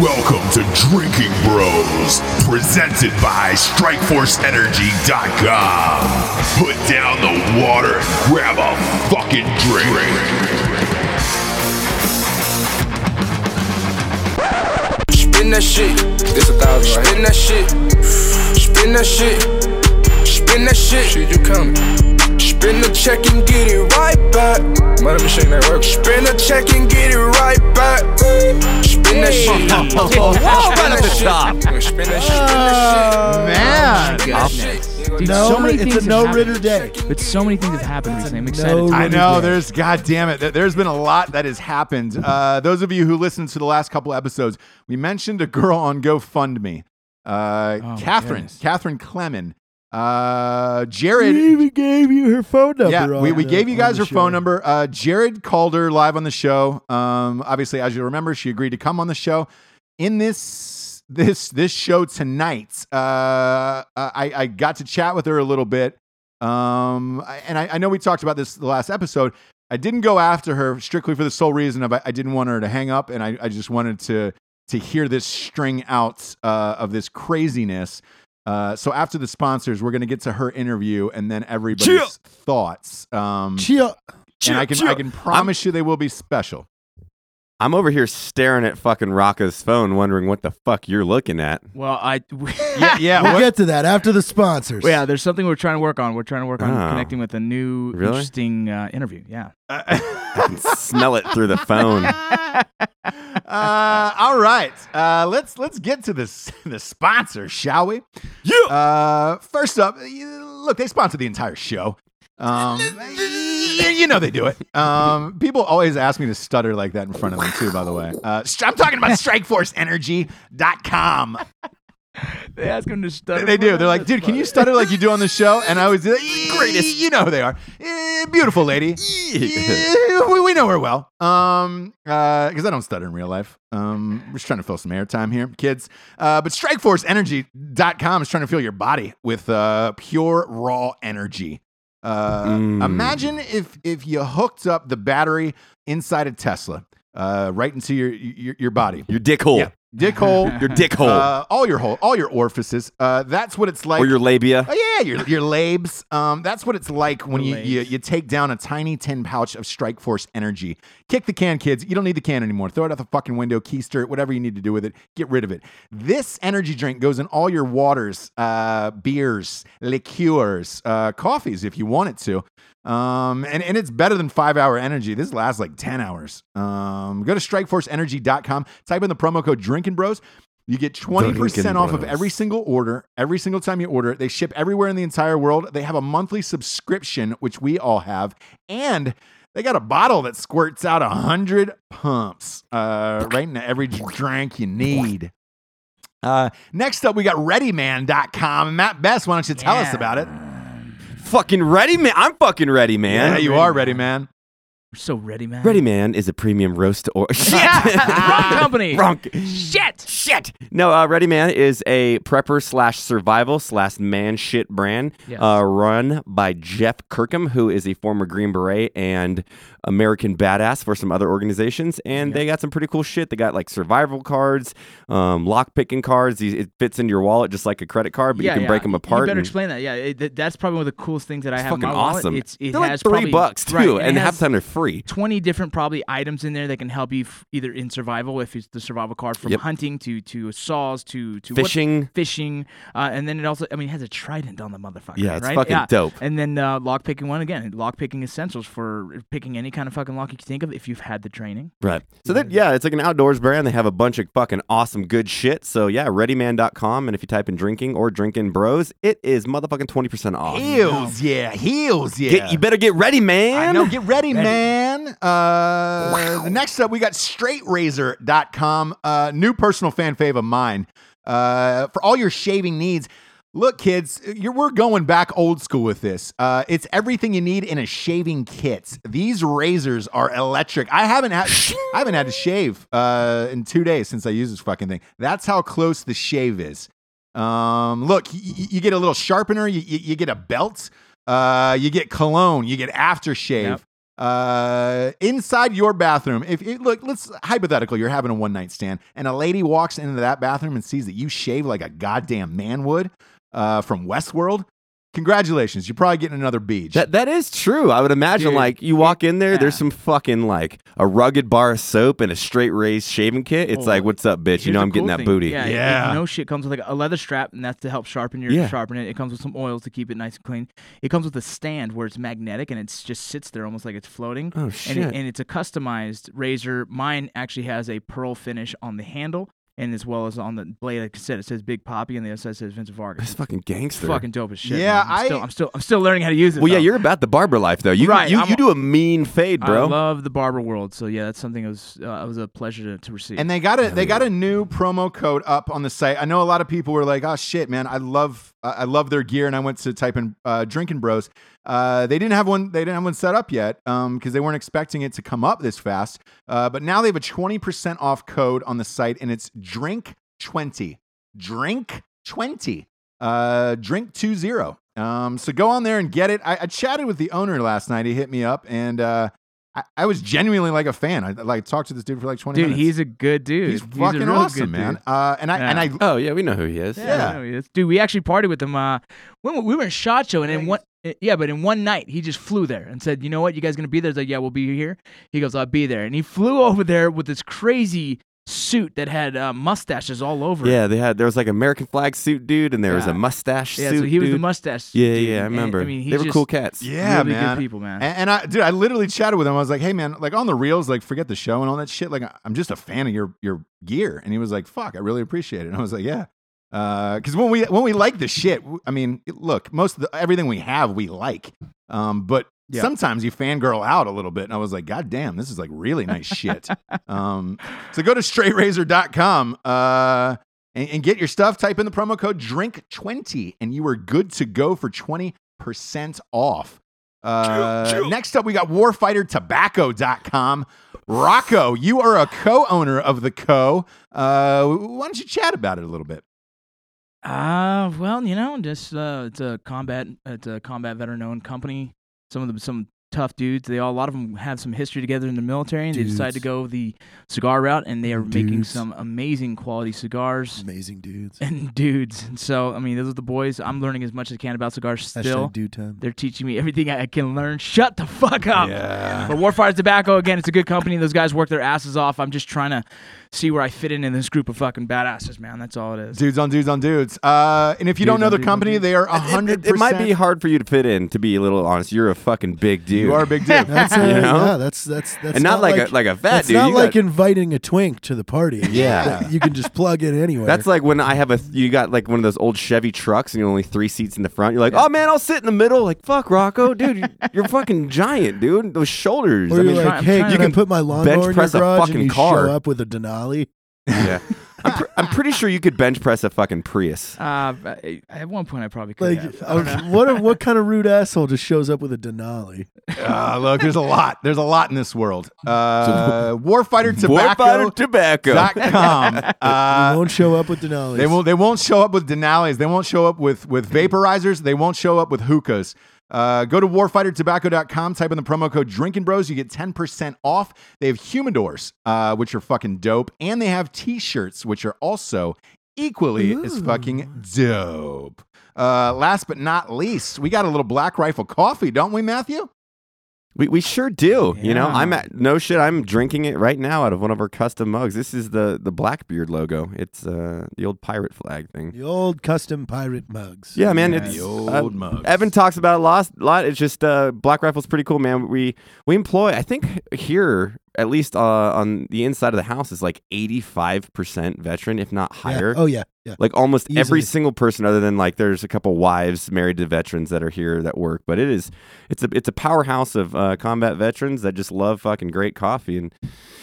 Welcome to Drinking Bros, presented by StrikeForceEnergy.com. Put down the water and grab a fucking drink. Spin that shit. This a thousand. Spin that shit. Spin that shit. Spin that shit. Shit, you coming? Spin the check and get it right back. Money machine that work. Spin the check and get it right back. Spin that shit. Whoa, right at the top. Spin that shit. Spin that shit. man. Spin that shit. Dude, No, so many it's things a have no happened. Ritter day. But so many things have happened recently. I'm excited. no I know. day. There's, God damn it. there- There's been a lot that has happened. Uh, those of you who listened to the last couple episodes, we mentioned a girl on GoFundMe. Uh, Oh, Catherine, goodness. Catherine Clemen. Uh, Jarred. We even gave you her phone number. yeah, we, we gave you guys her phone number. Uh, Jarred called her live on the show. Um, obviously, as you remember, she agreed to come on the show. In this this this show tonight, uh, I, I got to chat with her a little bit. Um, and I, I know we talked about this the last episode. I didn't go after her strictly for the sole reason of I, I didn't want her to hang up, and I, I just wanted to to hear this string out uh, of this craziness. Uh, so after the sponsors, we're gonna get to her interview and then everybody's Cheer. thoughts. Um, Chia. and I can I can promise you they will be special. I'm over here staring at fucking Rocco's phone, wondering what the fuck you're looking at. Well, I. Yeah, yeah. We'll what- get to that after the sponsors. Well, yeah, there's something we're trying to work on. We're trying to work on Oh. connecting with a new, Really? interesting uh, interview. Yeah. I can smell it through the phone. uh, all right, uh, let's let's get to this the sponsor, shall we? Yeah. Uh, first up, look, they sponsor the entire show. Um, you, know they do it. Um, people always ask me to stutter like that in front of them too. By the way, uh, I'm talking about StrikeForceEnergy.com. They ask him to stutter. They do. They're like, dude, can you stutter like you do on the show? And I was like, greatest. You know who they are. Eh, beautiful lady. Eh, we, we know her well. Um, because I don't stutter in real life. Um, we're just trying to fill some airtime here, kids. Uh, but StrikeForceEnergy.com is trying to fill your body with uh pure raw energy. Uh, Mm. imagine if if you hooked up the battery inside a Tesla, uh, right into your your, your body, Your dick hole. Yeah. Dick hole, Your dick hole. uh, all your hole, all your orifices. Uh, that's what it's like. or your labia. Oh yeah, your your labes. Um, that's what it's like when you, you you take down a tiny tin pouch of Strike Force energy. Kick the can, kids. You don't need the can anymore. Throw it out the fucking window, keister it, whatever you need to do with it. Get rid of it. This energy drink goes in all your waters, uh, beers, liqueurs, uh, coffees if you want it to. Um, and, and it's better than five hour energy. This lasts like 10 hours. Um, go to strikeforceenergy.com, type in the promo code Drinking Bros. You get 20% Drinkin' off of every single order, every single time you order. They ship everywhere in the entire world. They have a monthly subscription, which we all have. And they got a bottle that squirts out 100 pumps uh, right into every drink you need. Uh, next up, we got ReadyMan.com. Mat Best, why don't you tell us about it? Fucking ready, man. I'm fucking ready, man. Yeah, you are ready, man. We're so ready, man. Ready Man is a premium roast or Wrong company. Wrong. Shit. Shit. No, uh, Ready Man is a prepper slash survival slash man shit brand Yes. uh, run by Jeff Kirkham, who is a former Green Beret and American badass for some other organizations. And they got some pretty cool shit. They got like survival cards, um, lock picking cards. These- It fits into your wallet just like a credit card, but you can break them apart. You better and- explain that. Yeah, it, that's probably one of the coolest things that I have. in fucking awesome. It's it They're like three probably, bucks too, right, and half the time they're free. 20 different probably items in there that can help you f- either in survival if it's the survival card from Yep. hunting to to saws to to what- Fishing. fishing uh, and then it also I mean it has a trident on the motherfucker Yeah, it's right? fucking yeah. dope. and then uh, lock picking one again lock picking essentials for picking any kind of fucking lock you can think of if you've had the training Right. So that yeah, it's like an outdoors brand. They have a bunch of fucking awesome good shit. So yeah, readyman.com and if you type in drinking or drinking bros, it is motherfucking 20% off. Heels, yeah, heels, yeah. Get, you better get ready, man. I know. Get ready, man. Uh, the next up, we got straightrazor.com. Uh, new personal fan fave of mine. Uh, for all your shaving needs. Look, kids, you're, we're going back old school with this. Uh, it's everything you need in a shaving kit. These razors are electric. I haven't had I haven't had to shave uh, in two days since I used this fucking thing. That's how close the shave is. Um, look, y- y- you get a little sharpener, you, you, you get a belt, uh, you get cologne, you get aftershave. Yep. Uh, inside your bathroom, if it, look, let's hypothetical, you're having a one night stand, and a lady walks into that bathroom and sees that you shave like a goddamn man would uh, from Westworld. Congratulations, you're probably getting another beach. That that is true. I would imagine Dude, like you walk in there, there's some fucking like a rugged bar of soap and a straight raised shaving kit. It's Oh, like, what's up, bitch? You know I'm getting cool that thing. booty. Yeah, Yeah. it- no shit comes with like a leather strap, and that's to help sharpen your Yeah. sharpen it. It comes with some oils to keep it nice and clean. It comes with a stand where it's magnetic and it just sits there almost like it's floating. Oh And, shit. it, and it's a customized razor. Mine actually has a pearl finish on the handle and as well as on the blade. Like I said, it says Big Poppy, and the other side says Vincent Vargas. That's fucking gangster. fucking dope as shit. Yeah. I'm still, I- I'm still, I'm still learning how to use it. well, yeah, you're about the barber life though. You Right, you, I'm you do a mean fade, bro. I love the barber world. So yeah, that's something that was, uh, it was a pleasure to, to receive. And they got a they got a new promo code up on the site. I know a lot of people were like, "Oh shit, man, I love I love their gear." And I went to type in uh, Drinking Bros. Uh, they didn't have one. They didn't have one set up yet because they weren't expecting it to come up this fast. Uh, but now they have a twenty percent off code on the site, and it's Drink twenty. Drink twenty. Uh, drink two zero. Um, so go on there and get it. I, I chatted with the owner last night. He hit me up, and uh, I, I was genuinely like a fan. I like talked to this dude for like twenty dude, minutes. he's a good dude. He's a fucking real awesome, good man. Uh, and I and I Oh yeah, we know who he is. Yeah. I know he is. dude. We actually partied with him. Uh, when we- we were in Shot Show, and in one, eh, yeah, but in one night he just flew there and said, "You know what? You guys gonna be there?" I was like, "Yeah, we'll be here." He goes, "I'll be there," and he flew over there with this crazy suit that had uh, mustaches all over. it. Yeah, they had there was like American flag suit dude, and there was a mustache yeah. suit. So he was the dude. mustache. Yeah, dude, yeah, I and- remember. I mean, they were just cool cats. Yeah, really man. good people, man. And, and I, dude, I literally chatted with him. I was like, "Hey, man, like on the reels, like forget the show and all that shit. Like, I'm just a fan of your your gear." And he was like, "Fuck, I really appreciate it." And I was like, "Yeah." Uh because when we when we like the shit, I mean, look, most of the, everything we have we like, um, but Yeah. sometimes you fangirl out a little bit. And I was like, "God damn, this is like really nice shit." Um, so go to straightrazor.com uh, and, and get your stuff. Type in the promo code DRINK20 and you are good to go for 20% off. Uh, next up, we got warfightertobacco.com. Rocco, you are a co owner of the co. Uh, why don't you chat about it a little bit? Uh, well, you know, just uh, it's a combat, it's a combat veteran-owned company. Some of the some tough dudes. They all, a lot of them have some history together in the military, and they decided to go the cigar route, and they are making some amazing quality cigars. Amazing dudes. And dudes, And so I mean, those are the boys. I'm learning as much as I can about cigars still. Hashtag dude time. They're teaching me everything I can learn. Shut the fuck up. Yeah. But Warfighter Tobacco, again, it's a good company. Those guys work their asses off. I'm just trying to see where I fit in in this group of fucking badasses, man. That's all it is. Dudes on dudes on dudes. Uh, and if you Dudes don't know on the company, they are It- it- 100%. It, might be hard for you to fit in, to be a little honest. You're a fucking big dude. You are a big dude. That's uh, You know? yeah. That's that's that's and not, like, a like a fat That's dude. not You like got- inviting a twink to the party. Yeah. You can just plug in anywhere. That's like when I have a you got like one of those old Chevy trucks and you're only three seats in the front. You're like, oh man, I'll sit in the middle. Like fuck, Rocco, dude, you- you're fucking giant, dude. Those shoulders. Or I you're mean, like, I'm hey, you can put my lawnmower in press a your garage? fucking and you car. show up with a Denali. yeah. I'm, pr- I'm pretty sure you could bench press a fucking Prius. Uh, at one point, I probably could Like, have. I uh, what what kind of rude asshole just shows up with a Denali? Uh, look, there's a lot. There's a lot in this world. Uh, Warfighter Warfighter Tobacco. tobacco. Dot com. we Uh, won't show up with Denali. They won't. They won't show up with Denali's. They won't show up with with vaporizers. They won't show up with hookahs. Uh, go to warfightertobacco.com. Type in the promo code Drinking Bros. You get ten percent off. They have humidors, uh, which are fucking dope, and they have T-shirts, which are also equally as fucking dope. Uh, last but not least, we got a little Black Rifle coffee, don't we, Matthew? We, we sure do. You know, I'm at no shit. I'm drinking it right now out of one of our custom mugs. This is the the Blackbeard logo. It's uh the old pirate flag thing. the old custom pirate mugs. Yeah, man. Yeah, it's the uh, old mugs. Evan talks about it a lot. lot. It's just uh, Black Rifle's pretty cool, man. We we employ. I think here, at least uh, on the inside of the house, is like 85 percent veteran, if not Yeah. higher. Oh yeah, yeah. Like almost every single person, other than like there's a couple wives married to veterans that are here that work. But it is it's a it's a powerhouse of uh, combat veterans that just love fucking great coffee and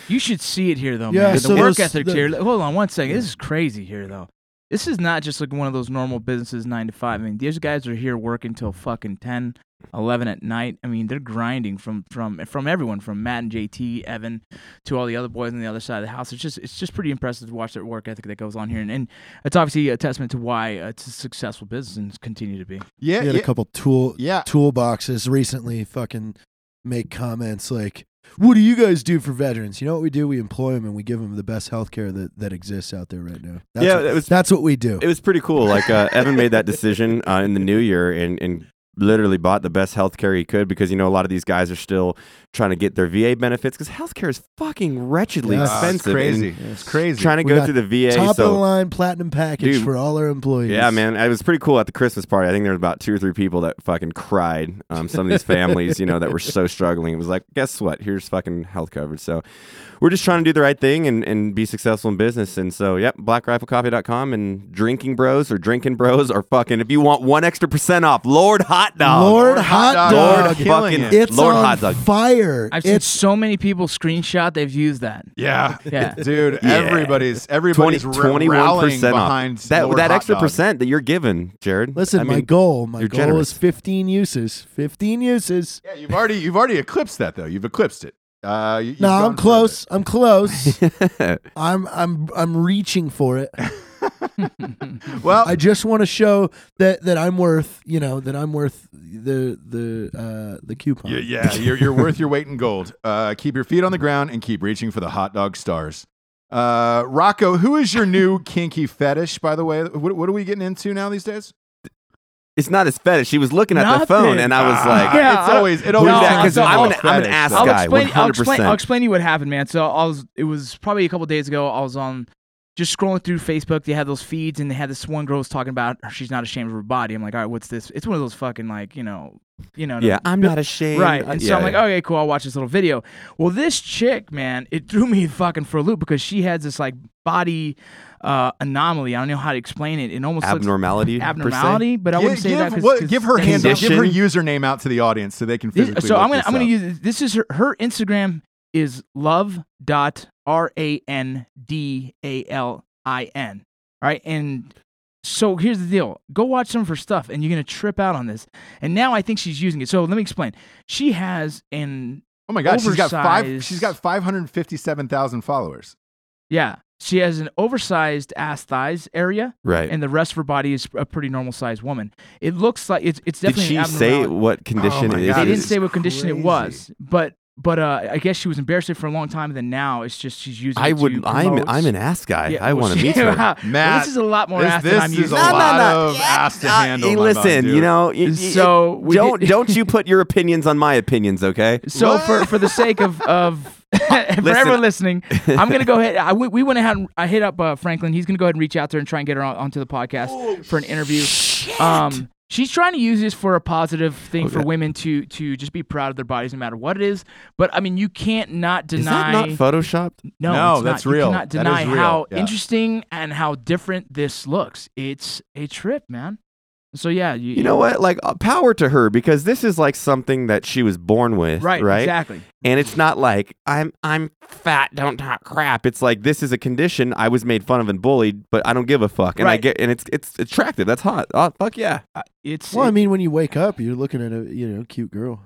You should see it here, though, Yeah, man. The work ethic the- here. Hold on one second. This is crazy here, though. This is not just like one of those normal businesses, nine to five. I mean, these guys are here working till fucking 10, 11 at night. I mean, they're grinding from from from everyone, from Mat and JT, Evan, to all the other boys on the other side of the house. It's just it's just pretty impressive to watch their work ethic that goes on here, and, and it's obviously a testament to why uh, it's a successful business and continue to be. Yeah, We had yeah, a couple tool yeah. toolboxes recently. Fucking make comments like, "What do you guys do for veterans?" You know what we do? We employ them and we give them the best health care that, that exists out there right now. That's Yeah, what, was- that's what we do. It was pretty cool. Like uh, Evan made that decision uh, in the new year and, and literally bought the best health care he could because you know a lot of these guys are still trying to get their VA benefits because healthcare is fucking wretchedly Yes. Ah, expensive. it's crazy. It's crazy. Trying to We go got through the VA. Top so of the line platinum package Dude. for all our employees. Yeah, man, it was pretty cool at the Christmas party. I think there was about two or three people that fucking cried. Um, some of these families, you know, that were so struggling. It was like, guess what? Here's fucking health coverage. So we're just trying to do the right thing and, and be successful in business. And so, yep, blackriflecoffee.com and drinking bros or drinking bros or fucking, if you want one extra percent off, Lord Hot Dog. Lord Hot Dog. Dog. Lord killing fucking, it. It's Lord on Hot Dog. fire. I've seen it's so many people screenshot they've used that. Yeah. Yeah. Dude, Yeah. everybody's everybody's 20, ra- 21% rallying off. behind That, Lord that Hot extra Dog. percent that you're given, Jarred. listen. I my goal, my goal generous. is 15 uses. 15 uses. Yeah, you've already you've already eclipsed that though. You've eclipsed it. Uh, you, No, I'm close. I'm close. I'm I'm I'm reaching for it. Well, I just want to show that that I'm worth, you know, that I'm worth the the uh the coupon. yeah, yeah you're you're worth your weight in gold. Uh, keep your feet on the ground and keep reaching for the hot dog stars. Uh, Rocco, who is your new kinky fetish? By the way, what, what are we getting into now these days? It's not his fetish. He was looking at the Nothing. phone, and I was ah. like, Yeah, it's I- always it always No, that? Because so I'm, I'll- an, I'm an fetish, ass though. I'll guy. explain, I'll explain. 100%. I'll explain to you what happened, man. So I was. It was probably a couple days ago. I was on just scrolling through Facebook. They had those feeds, and they had this one girl was talking about she's not ashamed of her body. I'm like, all right, what's this? It's one of those fucking like you know, you know. Yeah, I'm not ashamed. Right. Uh, And so I'm like, yeah. okay, cool. I'll watch this little video. Well, this chick, man, it threw me fucking for a loop because she has this like body uh, anomaly. I don't know how to explain it. It almost abnormality. looks per abnormality, but I Gi- wouldn't say give, that. 'cause- what- 'cause give her that's handle, give her username out to the audience so they can This- physically. so look I'm gonna this I'm gonna use this is her her Instagram is love dot r a n d a l i n. All right, and so here's the deal: go watch some of her stuff, and you're gonna trip out on this. And now I think she's using it. So let me explain. She has an Oh my god, she's got five. She's got five hundred fifty-seven thousand followers. yeah, she has an oversized ass thighs area, Right. and the rest of her body is a pretty normal sized woman. It looks like it's it's definitely. Did she an say what condition oh my it is? God, They didn't is say what condition it was, but but uh, I guess she was embarrassed for a long time. And then now it's just she's using. I would. I'm. I'm an ass guy. Yeah, I well, want to she- meet her. Well, Mat, this is a lot more this- ass this than I'm is a to. lot of ass to Uh, handle, hey, listen, you know, y- y- So we don't don't you put your opinions on my opinions, okay? So for for the sake of of for everyone listening, I'm gonna go ahead. I, we, we went ahead and I hit up uh, Franklin. He's gonna go ahead and reach out to her and try and get her on, onto the podcast for an interview. Um, she's trying to use this for a positive thing oh, for Okay. women to to just be proud of their bodies no matter what it is. But I mean, you can't not deny. Is deny. that not photoshopped? No, No, it's that's not. real. You cannot That is deny real. how Yeah. interesting and how different this looks. It's a trip, man. So yeah, you, You know what? Like uh, power to her because this is like something that she was born with, right? Right. Exactly. And it's not like I'm I'm fat, don't talk crap. It's like this is a condition I was made fun of and bullied, but I don't give a fuck. And I get and it's it's attractive. That's hot. Oh fuck yeah. Uh, it's Well, I mean, when you wake up, you're looking at a you know cute girl.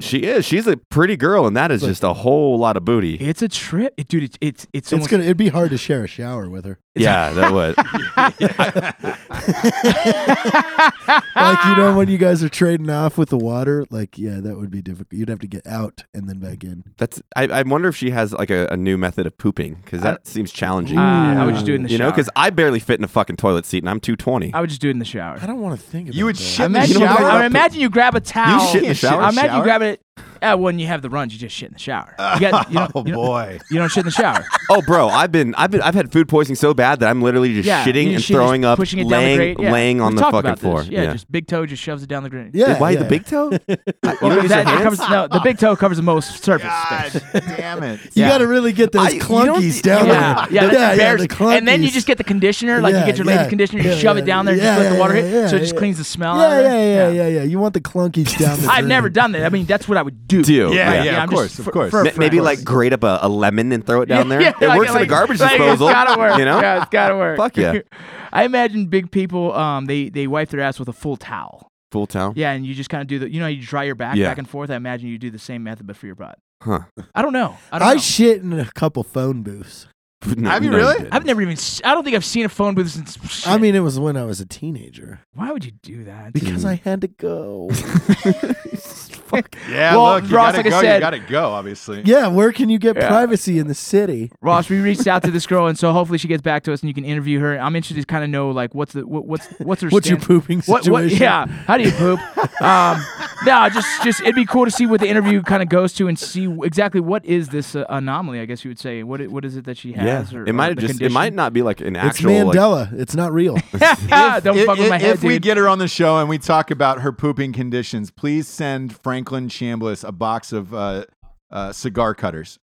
She is. She's a pretty girl, and that is Like- just a whole lot of booty. it's a trip, It- dude. It's it's it's, It's gonna. It'd be hard to share a shower with her. Yeah, that would. like you know when you guys are trading off with the water. Like yeah, that would be difficult. You'd have to get out and then back in. That's. I, I wonder if she has like a, a new method of pooping because that seems challenging. Uh, I would just do it in the shower. you know, because I barely fit in a fucking toilet seat, and I'm 220. I would just do it in the shower. I don't want to think about. It. You would that. shit I in the imagine, you, shower? gra- I imagine you grab a towel. You shit in the shower? I imagine shower? you grab it. Uh, when you have the runs, you just shit in the shower. You, got, you, don't, Oh you, don't, boy. you don't shit in the shower. oh, bro, I've been, I've been, I've had food poisoning so bad that I'm literally just yeah, shitting and shit- throwing up, pushing it down the laying, grate. Yeah. laying on We've the fucking floor. this. Yeah, just big toe just shoves it down the grate. Yeah, Why yeah. the big toe? you Well, don't use that- your hands? covers, no, the big toe covers the most surface God space. damn it. You Yeah. got to really get those I- clunkies thi- down Yeah, there. yeah, that's yeah, embarrassing. the and then you just get the conditioner, like you get your yeah, ladies conditioner, you shove it down there, yeah, just let the water hit, so it just cleans the smell Yeah, yeah, yeah, yeah, yeah. You want the clunkies down the I've never done that. I mean, that's what I would do. Do Yeah, yeah. yeah, I'm of just course, of for- course. for- Ma- for- Maybe like grate up a, a lemon and throw it down there. Yeah, it like- works in like- the garbage like, disposal. It's gotta work. You know? Yeah, it's gotta work. Fuck yeah. I imagine big people, um, they they wipe their ass with a full towel. Full towel. Yeah, and you just kind of do the, you know, you dry your back Yeah. back and forth. I imagine you do the same method, but for your butt. Huh. I don't know. I don't I know. shit in a couple phone booths. No, Have you no, really? didn't. I've never even. s- I don't think I've seen a phone booth since. I mean, it was when I was a teenager why would you do that? because I had to go. Yeah, Well, look, you Ross, gotta like I go. you gotta go. Obviously. Yeah, where can you get Yeah. privacy in the city? Ross, we reached out to this girl, and so hopefully she gets back to us, and you can interview her. I'm interested to kind of know like what's the what, what's what's her What's your stand- pooping What, situation? what, yeah, how do you poop? um, no, just just it'd be cool to see what the interview kind of goes to and see exactly what is this uh, anomaly. I guess you would say what what is it that she Yeah, has? or, it might or have just. It might not be like an It's actual. like- Mandela. it's not real. Don't if, fuck with my if- head, if we get her on the show and we talk about her pooping conditions, please send Franklin Chambliss a box of uh, uh, cigar cutters.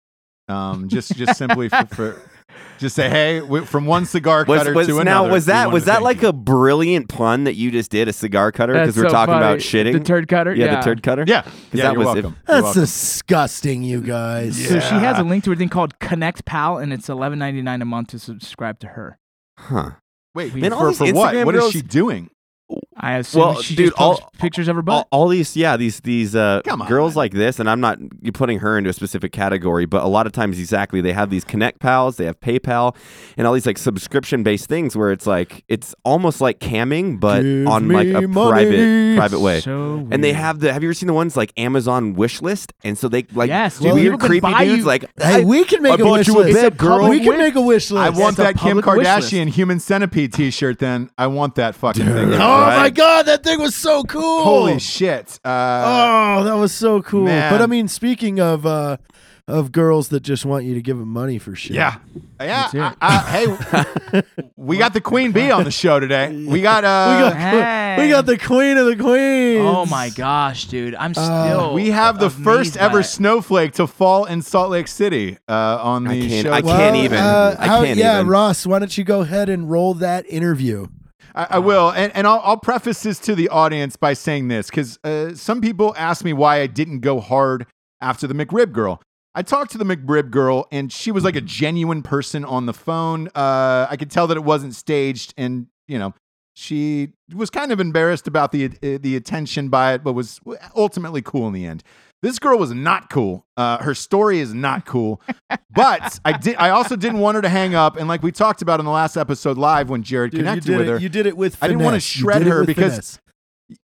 Um, just just simply for, for just say, hey, we, from one cigar was, cutter was, to now was that was that like you. a brilliant pun that you just did a cigar cutter because we're so talking about shitting The turd cutter. yeah, Yeah, the turd cutter yeah? Yeah, that you're was- welcome. You're That's welcome. disgusting, you guys. So she has a link to a thing called Connect Pal, and it's eleven ninety nine a month to subscribe to her. huh Wait, Man, for, for what? Instagram What is she doing? I assume Well, she dude, just all- pictures of her butt. all these yeah these these uh Come on. girls like this and i'm not putting her into a specific category but a lot of times exactly they have these connect pals they have paypal and all these like subscription based things where it's like it's almost like camming but Give on like a money. private private way So and they have the have you ever seen the ones like amazon wish list and so they like Yes, dude, weird creepy dudes you- like Hey, I- we can make a bought wish you a list. bed, girl. We can make a wish list. I want It's that Kim public wish list. Kardashian human centipede T-shirt. Then I want that fucking thing. Oh Right. my god, that thing was so cool. Holy shit! Uh, Oh, that was so cool. Man. But I mean, speaking of uh, of girls that just want you to give them money for shit. Yeah. Yeah. Let's hear it. I- I- hey, we got the Queen Bee on the show today. We got uh We got Hey. we got the queen of the queens. Oh my gosh, dude! I'm still. Uh, we have the first ever it. snowflake to fall in Salt Lake City uh, on the can't- show. I Well, can't even. uh, I how- can't even yeah, even. Ross, why don't you go ahead and roll that interview? I, I will, and, and I'll, I'll preface this to the audience by saying this because uh, some people ask me why I didn't go hard after the McRib girl. I talked to the McRib girl, and she was like a genuine person on the phone. Uh, I could tell that it wasn't staged, and you know, she was kind of embarrassed about the uh, the attention by it, but was ultimately cool in the end. This girl was not cool. Uh, her story is not cool, but I did. I also didn't want her to hang up, and like we talked about in the last episode live when Jarred Dude, connected with it, her. You did it with. I didn't finesse. You shred her because finesse.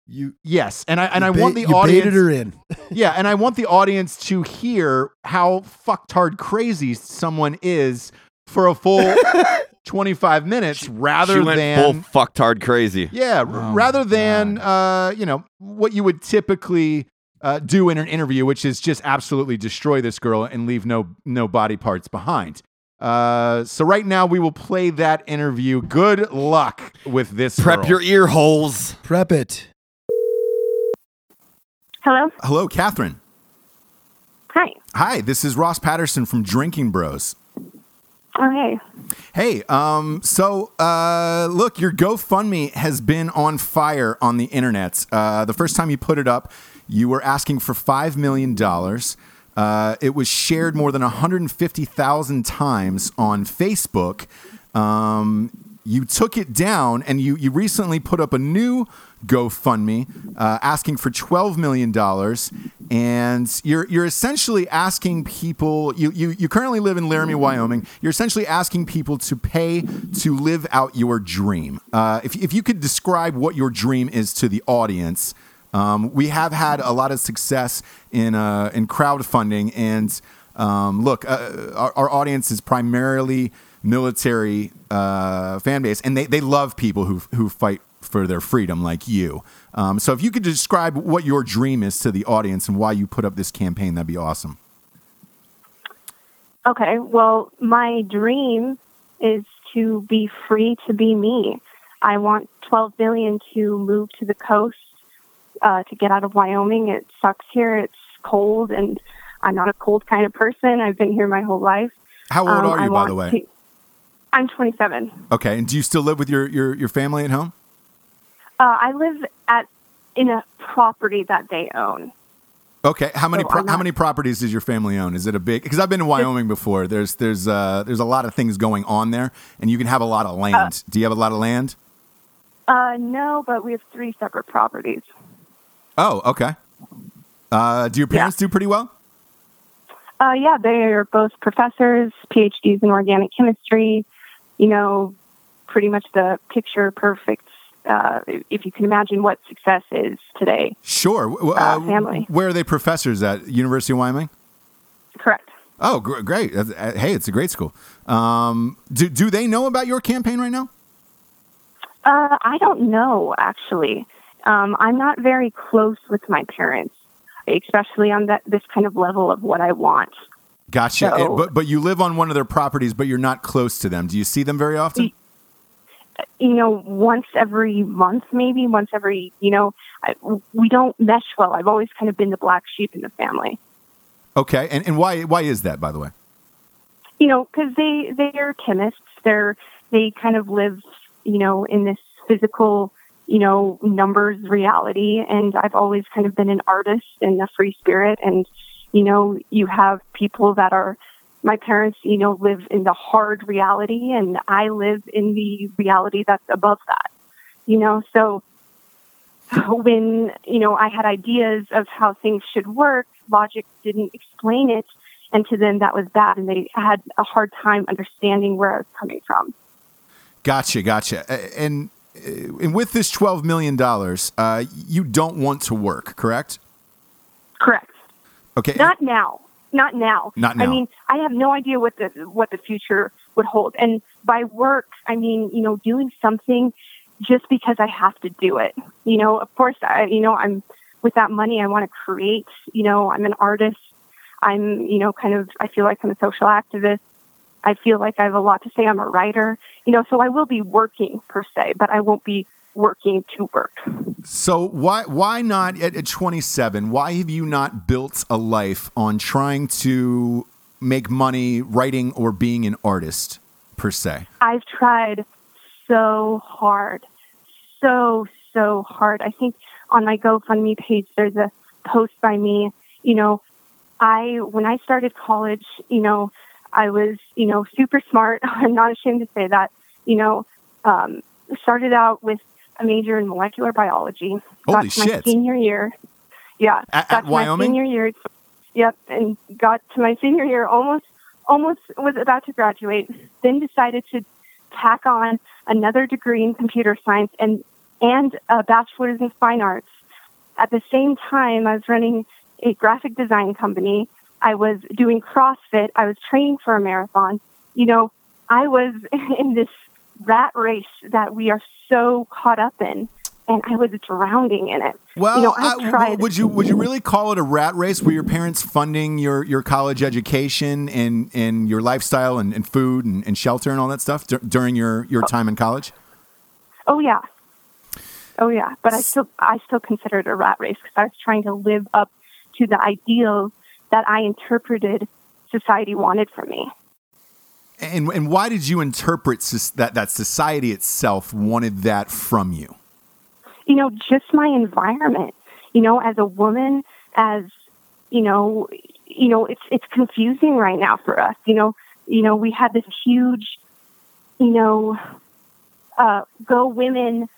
you Yes, and I and I want bait- the you audience. her in. Yeah, and I want the audience to hear how fucktard crazy someone is for a full 25 minutes rather she than full fucktard crazy yeah, Oh rather than uh, you know, what you would typically uh, do in an interview, which is just absolutely destroy this girl and leave no no body parts behind. Uh, so right now we will play that interview. Good luck with this. prep girl. your ear holes Prep it. Hello. Hello, Catherine. Hi. Hi, this is Ross Patterson from Drinking Bros. Oh, hey. Hey, um, so uh, look, your GoFundMe has been on fire on the internet. Uh, the first time you put it up, you were asking for five million dollars. Uh, it was shared more than 150,000 times on Facebook. Um, you took it down, and you you recently put up a new GoFundMe uh, asking for 12 million dollars, and you're you're essentially asking people. You you you currently live in Laramie, Wyoming. You're essentially asking people to pay to live out your dream. Uh, if if you could describe what your dream is to the audience. Um, we have had a lot of success in uh, in crowdfunding, and um, look, uh, our, our audience is primarily military uh, fan base, and they, they love people who who fight for their freedom, like you. Um, so, if you could describe what your dream is to the audience and why you put up this campaign, that'd be awesome. Okay. Well, my dream is to be free to be me. I want 12 billion to move to the coast, uh, to get out of Wyoming. It sucks here. It's cold, and I'm not a cold kind of person. I've been here my whole life. How old Um, are you, by the way? to- I'm 27. Okay, and do you still live with your your, your family at home? Uh, I live at in a property that they own. Okay, how many So pro- I'm how many properties does your family own? Is it a big? Because I've been to Wyoming before. There's there's uh there's a lot of things going on there, and you can have a lot of land. do you have a lot of land? Uh, no, but we have three separate properties. Oh, okay. Uh, do your parents do pretty well? Uh, yeah, they are both professors, PhDs in organic chemistry. You know, pretty much the picture perfect uh, if you can imagine what success is today. Sure. W- Uh, family. Where are they professors at? University of Wyoming? Correct. Oh, gr- great. Uh, Hey, it's a great school. Um, do, do they know about your campaign right now? Uh, I don't know, actually. Um, I'm not very close with my parents, especially on that this kind of level of what I want. Gotcha. So- And- but, but you live on one of their properties, but you're not close to them. Do you see them very often? You know, once every month, maybe once every. You know, I, we don't mesh well. I've always kind of been the black sheep in the family. Okay. And, and why, why is that, by the way? you know, because they they are chemists. They're they kind of live, you know, in this physical, you know, numbers reality. And I've always kind of been an artist and a free spirit. And you know, you have people that are my parents, you know, live in the hard reality, and I live in the reality that's above that. You know, so when you know I had ideas of how things should work, logic didn't explain it, and to them that was bad, and they had a hard time understanding where I was coming from. Gotcha. Gotcha. And, and with this $12 million, uh, you don't want to work, correct? Correct. Okay. Not now. Not now. Not now. I mean, I have no idea what the what the future would hold. And by work, I mean, you know, doing something just because I have to do it. You know, of course, I you know, I'm with that money I want to create, you know, I'm an artist. I'm, you know, kind of I feel like I'm a social activist. I feel like I have a lot to say. I'm a writer. You know, so I will be working per se, but I won't be working to work. So why why not at, at 27? Why have you not built a life on trying to make money writing or being an artist per se? I've tried so hard, so, so hard. I think on my GoFundMe page, there's a post by me. You know, I, when I started college, you know, I was, you know, super smart. I'm not ashamed to say that, you know, um, started out with a major in molecular biology. Holy got to my senior year. Yeah. At- got at to my senior year. Yep. And got to my senior year almost, almost was about to graduate. Then decided to tack on another degree in computer science and, and a bachelor's in fine arts. At the same time, I was running a graphic design company. I was doing CrossFit. I was training for a marathon. You know, I was in this rat race that we are so caught up in, and I was drowning in it. Well, you know, I uh, tried. would you would you really call it a rat race? Were your parents funding your, your college education and, and your lifestyle and, and food and, and shelter and all that stuff dur- during your, your time in college? Oh yeah, oh yeah. But I still, I still consider it a rat race because I was trying to live up to the ideals that I interpreted society wanted from me. And, and why did you interpret that, that society itself wanted that from you? you know, just my environment. You know, as a woman, as you know, you know, it's it's confusing right now for us. You know, you know, we had this huge, you know, uh, go women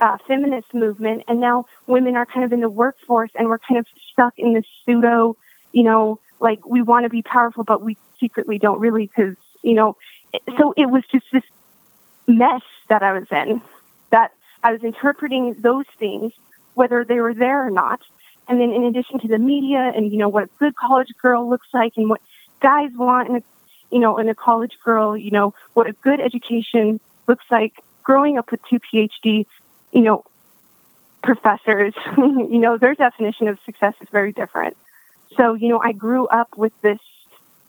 uh, feminist movement, and now women are kind of in the workforce, and we're kind of stuck in this pseudo, you know, like we want to be powerful, but we secretly don't really, because you know, so it was just this mess that I was in that I was interpreting those things, whether they were there or not. And then in addition to the media and, you know, what a good college girl looks like and what guys want in a, you know, in a college girl, you know, what a good education looks like growing up with two PhD, you know, professors, you know, their definition of success is very different. So, you know, I grew up with this,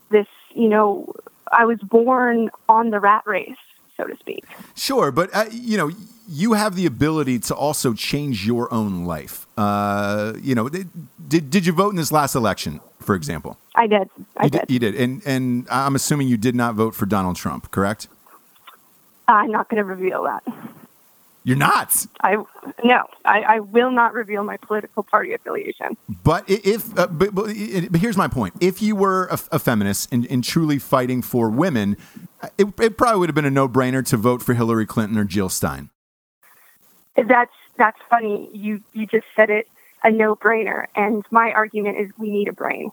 this, you know, I was born on the rat race, so to speak. Sure, but uh, you know, you have the ability to also change your own life. Uh, you know, did, did did you vote in this last election, for example? I did. I you did. You did, and and I'm assuming you did not vote for Donald Trump, correct? I'm not going to reveal that. You're not. I no, I, I will not reveal my political party affiliation. But if, uh, but, but, but here's my point: if you were a, a feminist and, and truly fighting for women, uh, it, it probably would have been a no-brainer to vote for Hillary Clinton or Jill Stein. That's that's funny. You you just said it a no brainer, and my argument is we need a brain.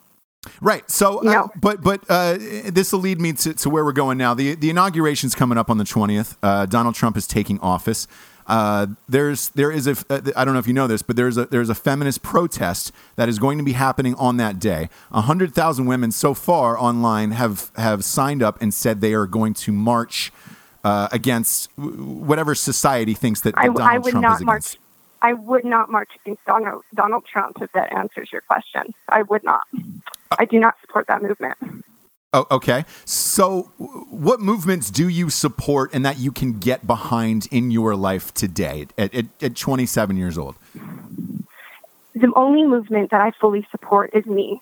Right. So, uh, No. but but uh, this will lead me to, to where we're going now. The the inauguration's coming up on the twentieth. Uh, Donald Trump is taking office. Uh, there's there is a uh, don't know if you know this, but there's a there's a feminist protest that is going to be happening on that day. A hundred thousand women so far online have have signed up and said they are going to march uh, against whatever society thinks that, that I, Donald I would Trump not is march. against. I would not march against Donald, Donald Trump if that answers your question. I would not. I do not support that movement. Oh, okay. So, what movements do you support and that you can get behind in your life today at, at, at 27 years old? the only movement that I fully support is me,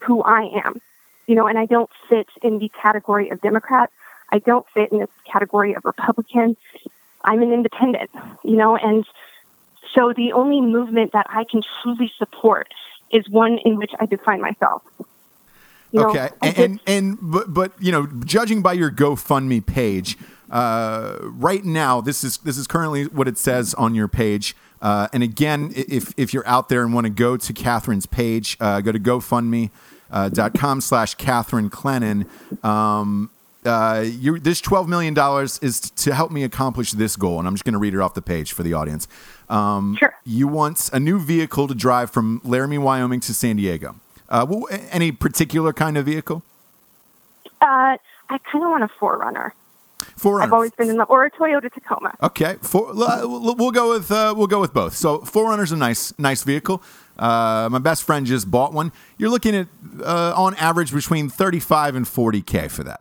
who I am. You know, and I don't fit in the category of Democrat. I don't fit in the category of Republican. I'm an independent, you know, and so the only movement that I can truly support is one in which I define myself. You know, okay, and, and and but but you know, judging by your GoFundMe page, uh, right now this is this is currently what it says on your page. Uh, and again, if if you're out there and want to go to Catherine's page, uh, go to GoFundMe. Uh, dot com slash Catherine Clennon. Um, uh, you, this $12 million is to help me accomplish this goal. And I'm just going to read it off the page for the audience. Um, Sure. You want a new vehicle to drive from Laramie, Wyoming to San Diego. Uh, any particular kind of vehicle? uh, I kind of want a 4Runner. 4Runner. I've always been in the or a Toyota Tacoma. Okay, for, we'll we'll go with uh, we'll go with both. So 4Runner's a nice nice vehicle. Uh, my best friend just bought one. You're looking at uh, on average between 35 and 40k for that.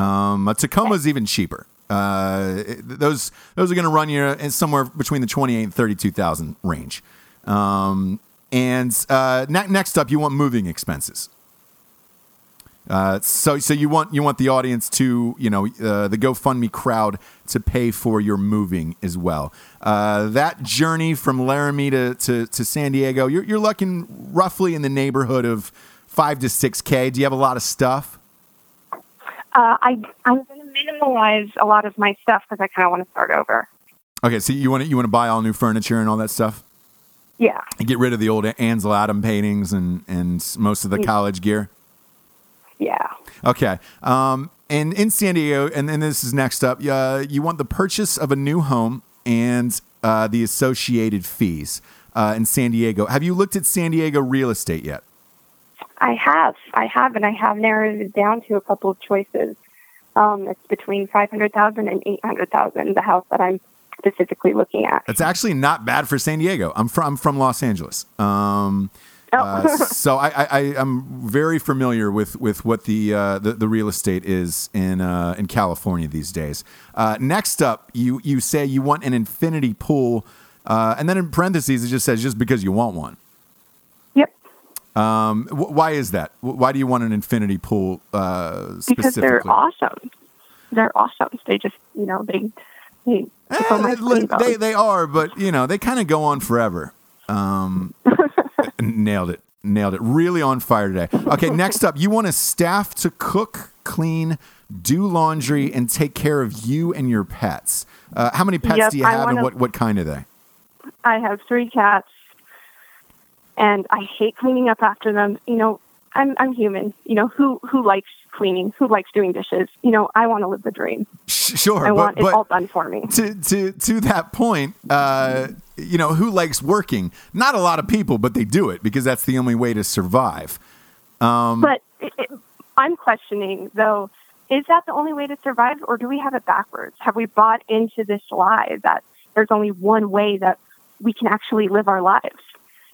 Um, a Tacoma's even cheaper. Uh, those those are going to run you in somewhere between the 28 and 32,000 range. Um, and uh, ne- next up, you want moving expenses. Uh, so, so you want you want the audience to you know uh, the GoFundMe crowd to pay for your moving as well. Uh, that journey from Laramie to, to, to San Diego, you're you're looking roughly in the neighborhood of five to six k. Do you have a lot of stuff? Uh, I I'm going to minimalize a lot of my stuff because I kind of want to start over. Okay, so you want to you want to buy all new furniture and all that stuff, Yeah. and get rid of the old Ansel Adam paintings and and most of the college gear. Yeah. Okay. Um, and in San Diego, and then this is next up, uh, you want the purchase of a new home and uh, the associated fees uh, in San Diego. Have you looked at San Diego real estate yet? I have. I have, and I have narrowed it down to a couple of choices. Um, it's between 500,000 and 800,000, the house that I'm specifically looking at. It's actually not bad for San Diego. I'm from, I'm from Los Angeles. Um, Oh. uh, so I, I, I'm very familiar with, with what the, uh, the the real estate is in uh, in California these days. Uh, next up, you you say you want an infinity pool, uh, and then in parentheses it just says just because you want one. Yep. Um, wh- why is that? Why do you want an infinity pool uh, Because they're awesome. They're awesome. They just, you know, they, they, Eh, look, they they are, but you know they kind of go on forever. Um, nailed it, nailed it. Really on fire today. Okay, next up, you want a staff to cook, clean, do laundry, and take care of you and your pets. Uh, how many pets Yep, do you have, and wanna- what what kind are they? I have three cats, and I hate cleaning up after them. You know, I'm I'm human. You know, who who likes cleaning? Who likes doing dishes? You know, I want to live the dream. Sure, I but, want but it all done for me. to to to that point, uh, you know, who likes working? Not a lot of people, but they do it because that's the only way to survive. Um, But it, it, I'm questioning though. Is that the only way to survive, or do we have it backwards? Have we bought into this lie that there's only one way that we can actually live our lives?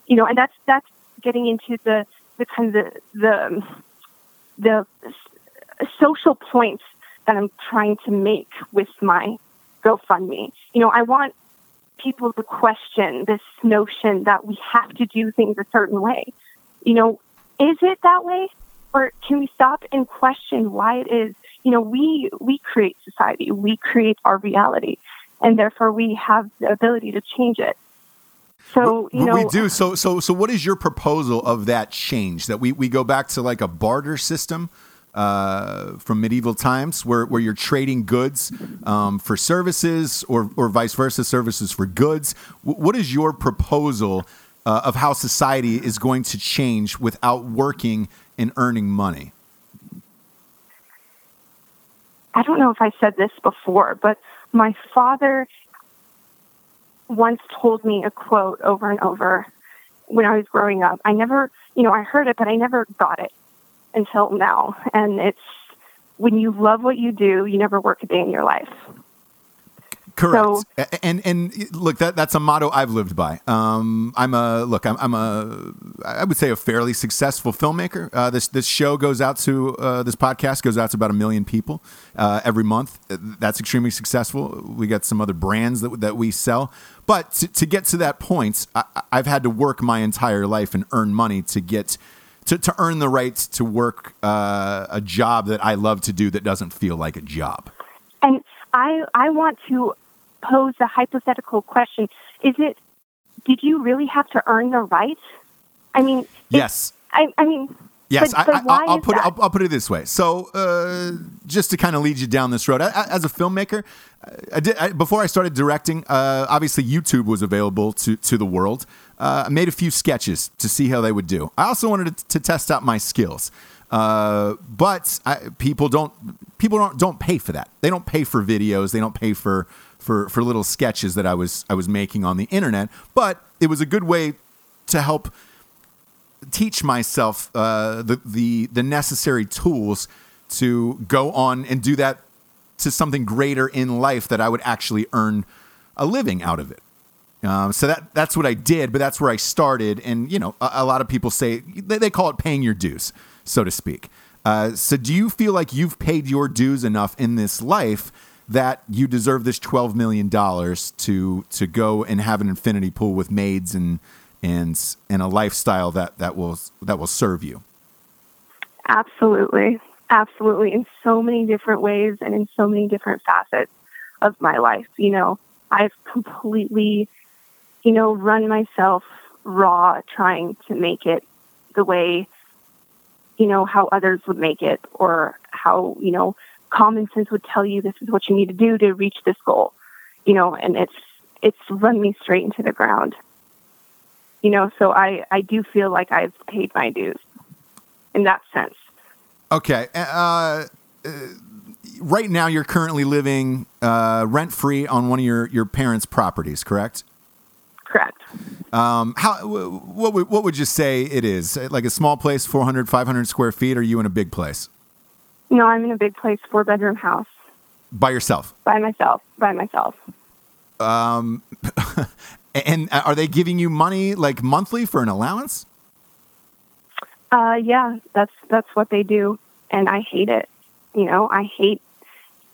You know, and that's that's getting into the the kind of the the, the social points that I'm trying to make with my GoFundMe. You know, I want people to question this notion that we have to do things a certain way. You know, is it that way? Or can we stop and question why it is? You know, we we create society, we create our reality, and therefore we have the ability to change it. So, you know, we do. So, so, so, what is your proposal of that change? That we, we go back to like a barter system uh, from medieval times, where, where you're trading goods um, for services, or or vice versa, services for goods. W- what is your proposal uh, of how society is going to change without working and earning money? I don't know if I said this before, but my father once told me a quote over and over when I was growing up. I never, you know, I heard it, but I never got it until now. And it's when you love what you do, you never work a day in your life. Correct. So- and and look, that that's a motto I've lived by. Um, I'm a look. I'm, I'm a I would say a fairly successful filmmaker. Uh, this this show goes out to uh, this podcast goes out to about a million people uh, every month. That's extremely successful. We got some other brands that that we sell, but to, to get to that point, I, I've had to work my entire life and earn money to get. To, to earn the right to work uh, a job that I love to do that doesn't feel like a job. And I I want to pose a hypothetical question. Is it did you really have to earn the right? I mean, Yes. I I mean Yes, but, but I, I, I'll put it. I'll, I'll put it this way. So, uh, just to kind of lead you down this road, I, I- as a filmmaker, I did, I, before I started directing, uh, obviously YouTube was available to to the world. Uh, I made a few sketches to see how they would do. I also wanted to, to test out my skills, uh, but I, people don't people don't don't pay for that. They don't pay for videos. They don't pay for for for little sketches that I was I was making on the internet. But it was a good way to help teach myself uh, the, the the necessary tools to go on and do that to something greater in life that I would actually earn a living out of it. Um, so that that's what I did, but that's where I started. And you know, a, a lot of people say they, they call it paying your dues, so to speak. Uh, so do you feel like you've paid your dues enough in this life that you deserve this twelve million dollars to to go and have an infinity pool with maids and and and a lifestyle that that will that will serve you? Absolutely. Absolutely. In so many different ways and in so many different facets of my life. You know, I've completely, you know, run myself raw trying to make it the way, you know, how others would make it or how, you know, common sense would tell you this is what you need to do to reach this goal. You know, and it's it's run me straight into the ground. You know, so I, I do feel like I've paid my dues in that sense. Okay. Uh, uh, right now, you're currently living uh, rent free on one of your, your parents' properties, correct? Correct. Um, how what would, what would you say it is? Like a small place, 400, 500 square feet, or are you in a big place No, I'm in a big place, four bedroom house by yourself? by myself. By myself. And are they giving you money like monthly for an allowance? Uh, yeah, that's that's what they do, and I hate it. You know, I hate.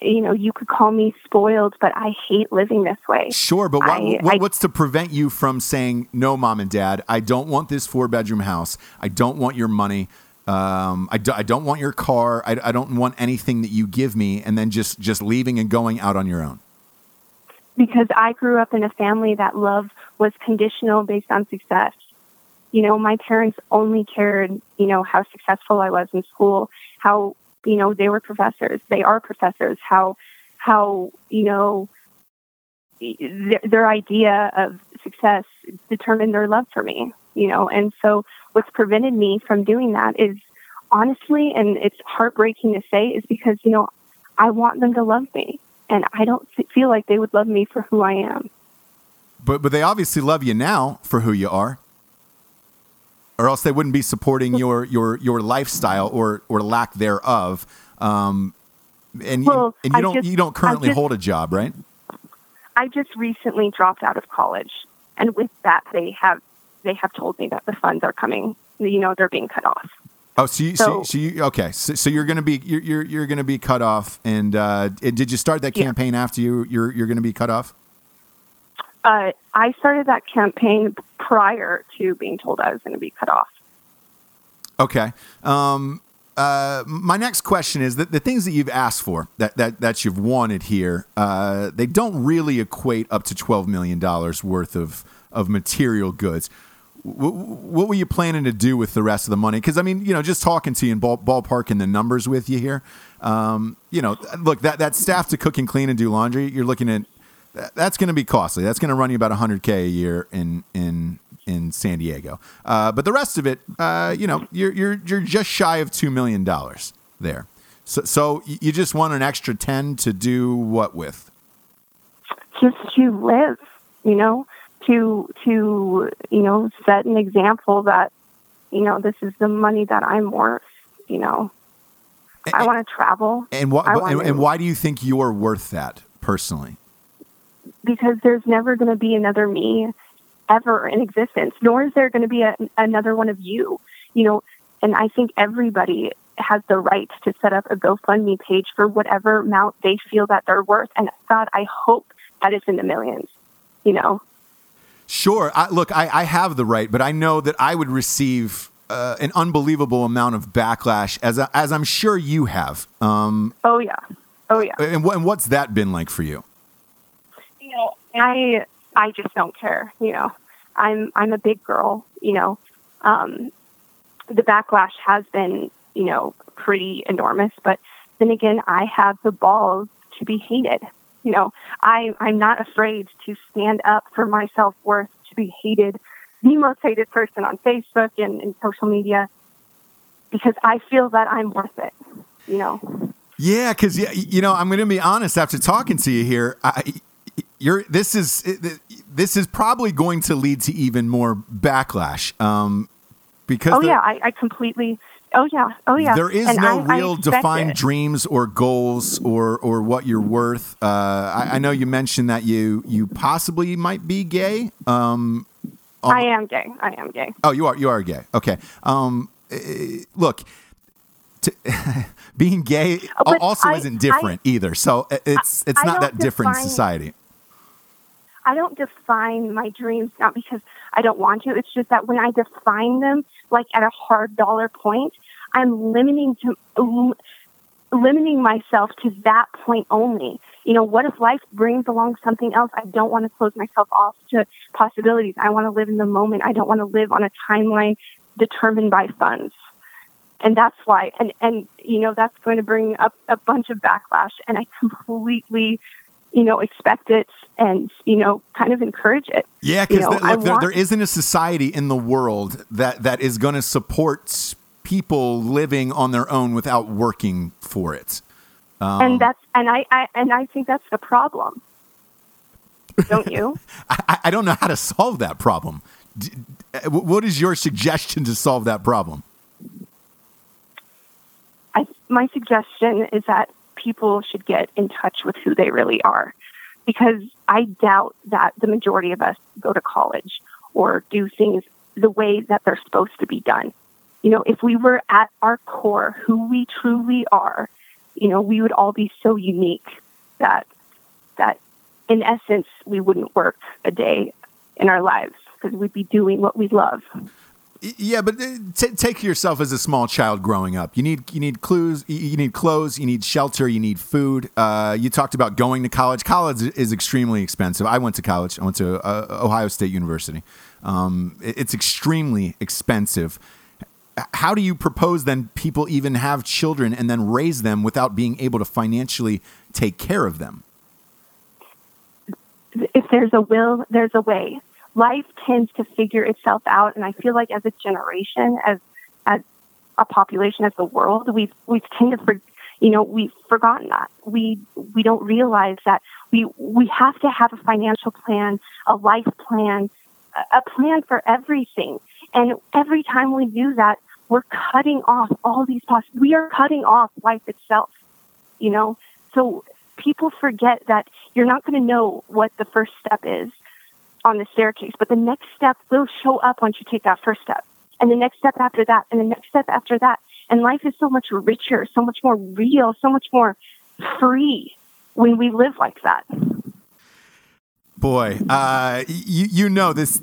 You know, you could call me spoiled, but I hate living this way. Sure, but what, I- what, I- what's to prevent you from saying no, mom and dad? I don't want this four bedroom house. I don't want your money. Um, I, do, I don't want your car. I, I don't want anything that you give me, and then just just leaving and going out on your own. Because I grew up in a family that love was conditional based on success. You know, my parents only cared, you know, how successful I was in school, how, you know, they were professors, they are professors, how, how, you know, their, their idea of success determined their love for me, you know, and so what's prevented me from doing that is honestly, and it's heartbreaking to say, is because, you know, I want them to love me and I don't feel like they would love me for who I am. But but they obviously love you now for who you are, or else they wouldn't be supporting your your your lifestyle or or lack thereof. Um, and you, and you I don't just- you don't currently just- hold a job, right? I just recently dropped out of college, and with that, they have they have told me that the funds are coming. You know, they're being cut off. Oh, so you, so, So- so you okay? So, so you're gonna be you're you're, you're gonna be cut off. And uh, did you start that Yeah. campaign after you you're you're gonna be cut off? Uh, I started that campaign prior to being told I was going to be cut off. Okay. Um, uh, my next question is that the things that you've asked for, that that, that you've wanted here, uh, they don't really equate up to twelve million dollars worth of of material goods. What were you planning to do with the rest of the money? Because I mean, you know, just talking to you and ball, ballparking the numbers with you here, um, you know, look that that staff to cook and clean and do laundry, you're looking at that- that's going to be costly. That's going to run you about 100k a year in in in San Diego. Uh, but the rest of it, uh, you know, you're you're you're just shy of two million dollars there. So so you just want an extra 10 to do what with? Just to live, you know, to to you know set an example that you know this is the money that I'm worth. You know, I want to travel And, what, and, and why do you think you're worth that personally? because there's never going to be another me ever in existence, nor is there going to be a, another one of you. You know, and I think everybody has the right to set up a GoFundMe page for whatever amount they feel that they're worth. And God, I hope that it's in the millions. You know, Sure. I, look, I, I have the right, but I know that I would receive uh, an unbelievable amount of backlash, as as I'm sure you have. Um, oh yeah, oh yeah. and, what, and what's that been like for you? you know, I I just don't care. You know, I'm I'm a big girl. You know, um, the backlash has been you know pretty enormous, but then again, I have the balls to be hated. You know, I I'm not afraid to stand up for my self worth to be hated, the most hated person on Facebook and, and social media, because I feel that I'm worth it. You know. Yeah, because you know, I'm going to be honest. After talking to you here, I, you're this is this is probably going to lead to even more backlash. Um, because Oh there, yeah, I, I completely. Oh yeah, oh yeah. there is And no I- I real expect defined it. dreams or goals or or what you're worth. Uh, I, I know you mentioned that you you possibly might be gay. Um, I am gay. I am gay. Oh, you are you are gay. Okay. Um, eh, look, to, being gay Oh, but also I- isn't different either. So eh, it's it's I not that different in society. I don't define my dreams not because I don't want to. It's just that when I define them, like at a hard dollar point, I'm limiting to lim- limiting myself to that point only. You know, what if life brings along something else? I don't want to close myself off to possibilities. I want to live in the moment. I don't want to live on a timeline determined by funds. And that's why, and, and, you know, that's going to bring up a bunch of backlash. And I completely, you know, expect it and, you know, kind of encourage it. Yeah, You because know, I there, there isn't a society in the world that that is going to support people living on their own without working for it. Um, and that's, and I, I, and I think that's the problem. Don't you? I, I don't know how to solve that problem. Wh- what is your suggestion to solve that problem? I, my suggestion is that people should get in touch with who they really are because I doubt that the majority of us go to college or do things the way that they're supposed to be done. You know, if we were at our core who we truly are, you know, we would all be so unique that that in essence we wouldn't work a day in our lives because we'd be doing what we love. Yeah, but uh, t- take yourself as a small child growing up. You need you need clues. You need clothes. You need shelter. You need food. Uh, you talked about going to college. College is extremely expensive. I went to college. I went to uh, Ohio State University. Um, it's extremely expensive. How do you propose then people even have children and then raise them without being able to financially take care of them? if there's a will, there's a way. Life tends to figure itself out, and I feel like as a generation, as as a population, as the world, we've we've tend to, you know, we've forgotten that. We we don't realize that we we have to have a financial plan, a life plan, a plan for everything. And every time we do that, we're cutting off all these poss- We are cutting off life itself. You know, so people forget that you're not going to know what the first step is on the staircase, but the next step will show up once you take that first step, and the next step after that, and the next step after that. And life is so much richer, so much more real, so much more free when we live like that. Boy, uh, you you know this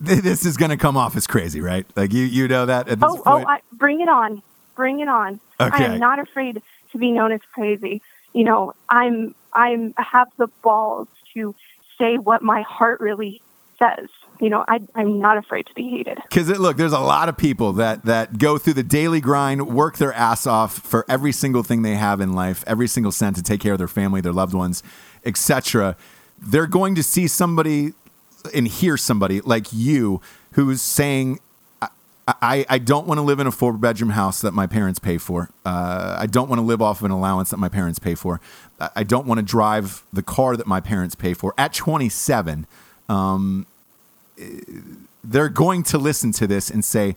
this is going to come off as crazy, right? Like you you know that at this Oh, point. oh, I, bring it on, bring it on. Okay. I am not afraid to be known as crazy. You know, I'm I'm I have the balls to say what my heart really says. You know, I, I'm not afraid to be hated. Because look, there's a lot of people that that go through the daily grind, work their ass off for every single thing they have in life, every single cent to take care of their family, their loved ones, etc. They're going to see somebody and hear somebody like you who's saying, I, I, I don't want to live in a four bedroom house that my parents pay for. Uh, I don't want to live off of an allowance that my parents pay for. I don't want to drive the car that my parents pay for. At 27, um, eh, they're going to listen to this and say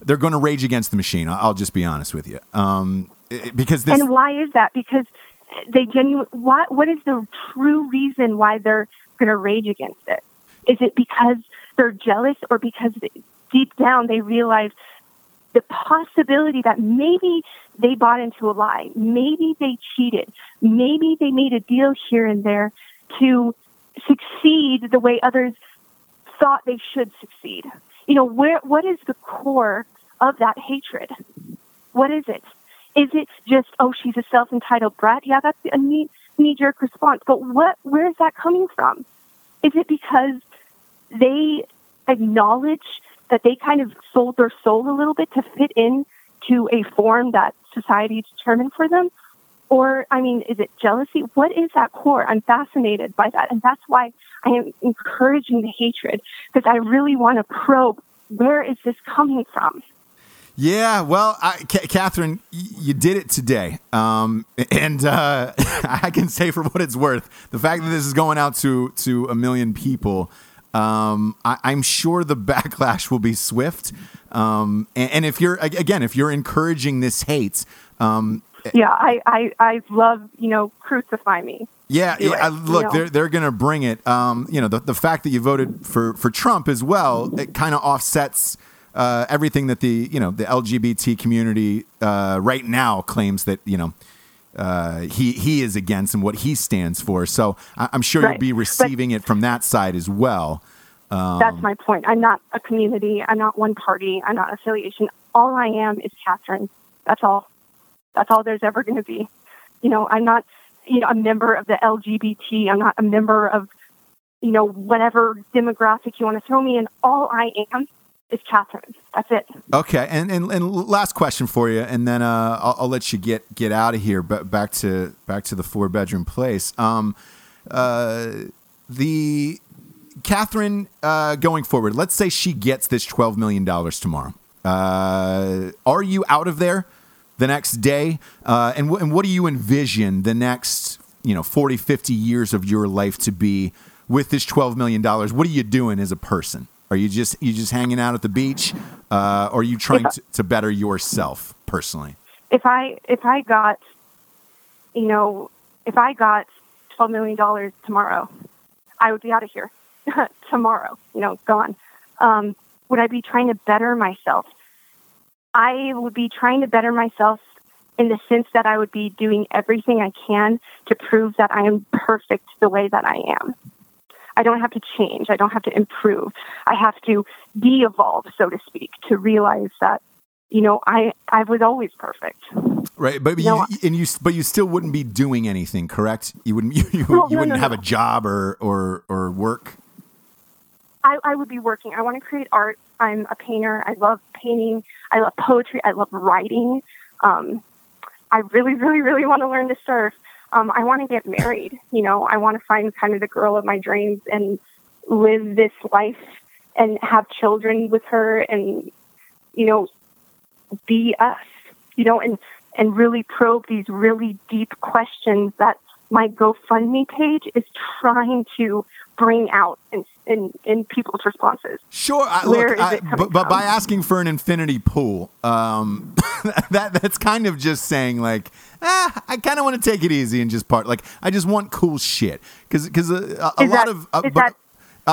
they're going to rage against the machine. I'll just be honest with you, um, eh, because this. And why is that? Because they genuine. What what is the true reason why they're going to rage against it? Is it because they're jealous, or because deep down they realize the possibility that maybe they bought into a lie, maybe they cheated, maybe they made a deal here and there to succeed the way others thought they should succeed. You know, where what is the core of that hatred? What is it? Is it just oh she's a self entitled brat? Yeah, that's a knee knee jerk response. But what where is that coming from? Is it because they acknowledge that they kind of sold their soul a little bit to fit in to a form that society determined for them? Or, I mean, is it jealousy? What is that core? I'm fascinated by that. And that's why I am encouraging the hatred because I really want to probe where is this coming from? Yeah, well, I, Ca Catherine, you did it today, um, and uh, I can say for what it's worth, the fact that this is going out to to a million people, um, I, I'm sure the backlash will be swift. Um, and, and if you're again, if you're encouraging this hate, um, Yeah, I, I, I love, you know, crucify me. yeah, yeah. I- you look, know? they're they're gonna bring it. Um, you know, the the fact that you voted for for Trump as well, it kind of offsets uh, everything that the you know the LGBT community uh, right now claims that you know. Uh, he he is against and what he stands for. So I, I'm sure Right. you'll be But- receiving it from that side as well. Um, That's my point. I'm not a community. I'm not one party. I'm not affiliation. All I am is Catherine. That's all. That's all there's ever going to be. You know, I'm not, you know, a member of the LGBT. I'm not a member of, you know, whatever demographic you want to throw me in. All I am is Catherine. That's it. Okay, and, and and last question for you, and then uh, I'll, I'll let you get get out of here. But back to back to the four bedroom place. Um, uh, the Catherine uh, going forward. Let's say she gets this twelve million dollars tomorrow. Uh, are you out of there the next day? Uh, and wh- and what do you envision the next you know 40, 50 years of your life to be with this twelve million dollars? What are you doing as a person? Are you just you just hanging out at the beach, uh, or are you trying I- to, to better yourself personally? If I if I got, you know, if I got twelve million dollars tomorrow, I would be out of here tomorrow. You know, gone. Um, would I be trying to better myself? I would be trying to better myself in the sense that I would be doing everything I can to prove that I am perfect the way that I am. I don't have to change. I don't have to improve. I have to de-evolve, so to speak, to realize that, you know, I I was always perfect. Right, but No, you, and you but you still wouldn't be doing anything, correct? You wouldn't you, you, No, you no, wouldn't have a job or or or work. I, I would be working. I want to create art. I'm a painter. I love painting. I love poetry. I love writing. Um, I really, really, really want to learn to surf. Um, I want to get married. You know, I want to find kind of the girl of my dreams and live this life and have children with her and, you know, be us, you know, and, and really probe these really deep questions that my GoFundMe page is trying to bring out in, in, in people's responses. Sure, I, Where look, is it but, but by asking for an infinity pool, um, that that's kind of just saying like, ah, I kind of want to take it easy and just part. Like, I just want cool shit because because a, a lot that- of uh, but that-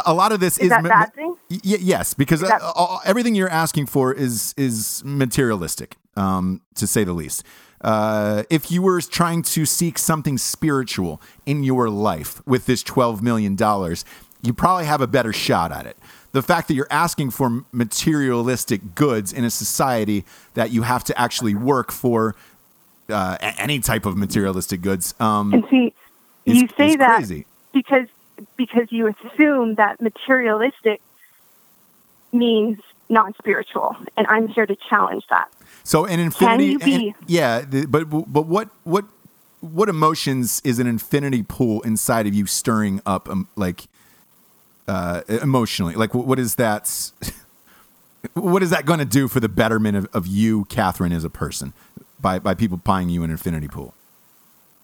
a, lot of this is is that ma- bad thing? Y- yes, because Is that- uh, uh, everything you're asking for is is materialistic, um, to say the least. Uh, if you were trying to seek something spiritual in your life with this twelve million dollars, you probably have a better shot at it. The fact that you're asking for materialistic goods in a society that you have to actually work for uh, any type of materialistic goods, um, And see, is- you say is that crazy. because because you assume that materialistic means non-spiritual, and I'm here to challenge that. So an infinity, you be- and- yeah, the- but but what what what emotions is an infinity pool inside of you stirring up, um, like uh, emotionally? Like what, what is that? What is that going to do for the betterment of, of you, Catherine, as a person, by by people buying you an infinity pool?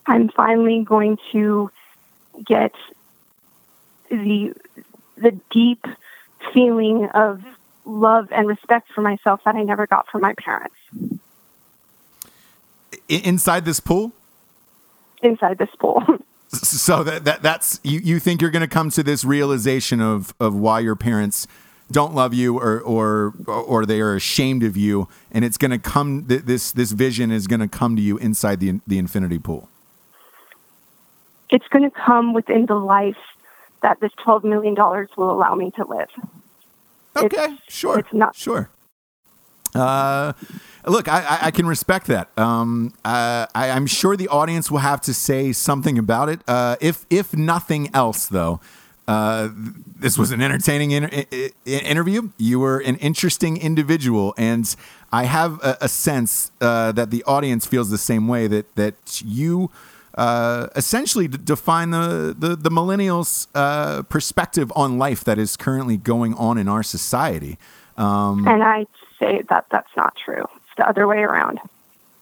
I'm finally going to get the the deep feeling of love and respect for myself that I never got from my parents inside this pool. inside this pool. So that, that that's you, you think you're going to come to this realization of of why your parents don't love you or or or they are ashamed of you and it's going to come this this vision is going to come to you inside the the infinity pool. it's going to come within the life that this $12 million will allow me to live. Okay, sure. it's not- sure. Uh, look, I, I, can respect that. Um, uh, I, I'm sure the audience will have to say something about it. Uh, if if nothing else, though, uh, this was an entertaining inter- interview. You were an interesting individual, and I have a, a sense uh, that the audience feels the same way. That that you. Uh, essentially, d- define the the, the millennials' uh, perspective on life that is currently going on in our society. Um, And I say that that's not true. It's the other way around.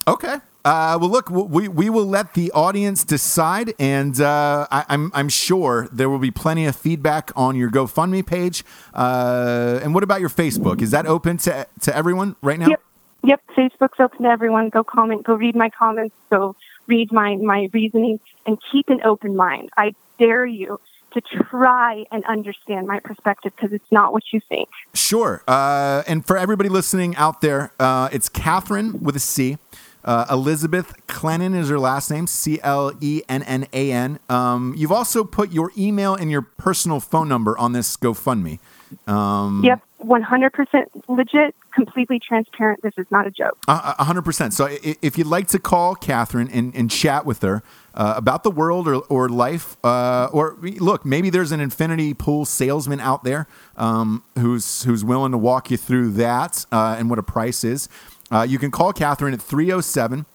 Okay. Uh, well, look, we we will let the audience decide, and uh, I, I'm I'm sure there will be plenty of feedback on your GoFundMe page. Uh, and what about your Facebook? Is that open to to everyone right now? Yep. Yep. Facebook's open to everyone. Go comment. Go read my comments. Go read my, my reasoning and keep an open mind. I dare you to try and understand my perspective because it's not what you think. Sure. Uh, and for everybody listening out there, uh, it's Catherine with a C. Uh, Elizabeth Clennan is her last name, C L E N N A N. Um, you've also put your email and your personal phone number on this GoFundMe. Um, Yep. 100% legit, completely transparent. This is not a joke. A a hundred percent. So, if you'd like to call Catherine and, and chat with her uh, about the world or, or life, uh, or look, maybe there's an infinity pool salesman out there um, who's who's willing to walk you through that uh, and what a price is. Uh, you can call Catherine at 307.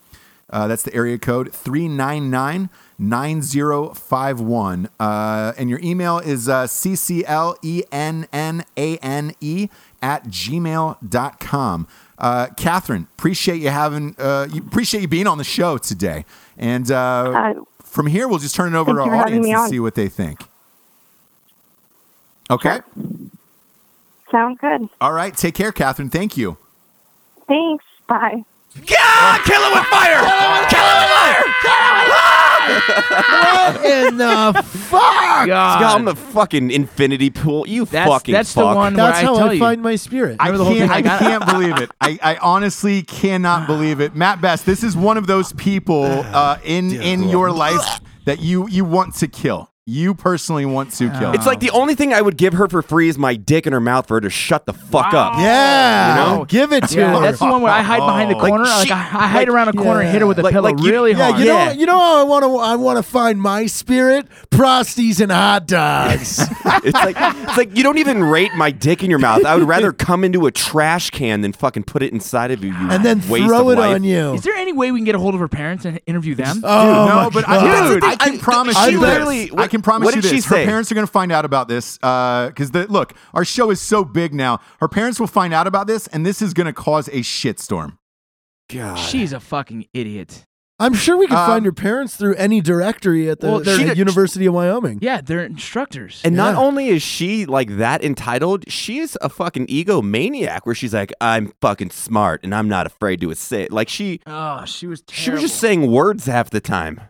Uh, that's the area code 399 9051. Uh, and your email is uh, cclennane at gmail.com. Uh, Catherine, appreciate you having, uh, appreciate you being on the show today. And uh, Uh, from here, we'll just turn it over to our audience and see what they think. Okay. Sounds good. All right. Take care, Catherine. Thank you. Thanks. Bye. Yeah, kill it with fire! Kill it with fire! What in the fuck? God. I'm the fucking infinity pool. You That's- fucking that's the fuck. one where That's I how tell I you. find my spirit. I Remember the whole can't, thing? I I got- can't believe it. I, I honestly cannot believe it. Mat Best, this is one of those people uh, in in your life that you you want to kill. You personally want to kill. It's like the only thing I would give her for free is my dick in her mouth for her to shut the fuck up. yeah, You know? give it to Yeah, her. that's the one where I hide behind the Like, corner. Like, she- I, I hide like- around a corner and hit her with a Like- pillow like you- really yeah, hard. you Yeah. know, you know how I want to. I want to find my spirit: prosties and hot dogs. It's like it's like you don't even rate my dick in your mouth. I would rather come into a trash can than fucking put it inside of you. you and then waste throw of it life. on you. Is there any way we can get a hold of her parents and interview them? oh, no, my but God. I, Dude, I can I- promise she you literally- this. I what- can promise what you did she this. Her parents are going to find out about this because the look, our show is so big now. Her parents will find out about this, and this is going to cause a shitstorm. God. She's a fucking idiot. I'm sure we can Um, find your parents through any directory at the Well, they're- at University of Wyoming. Yeah, they're instructors. And not only is she like that entitled, she is a fucking egomaniac where she's like, I'm fucking smart and I'm not afraid to say it. Like she oh, she was terrible. she was just saying words half the time.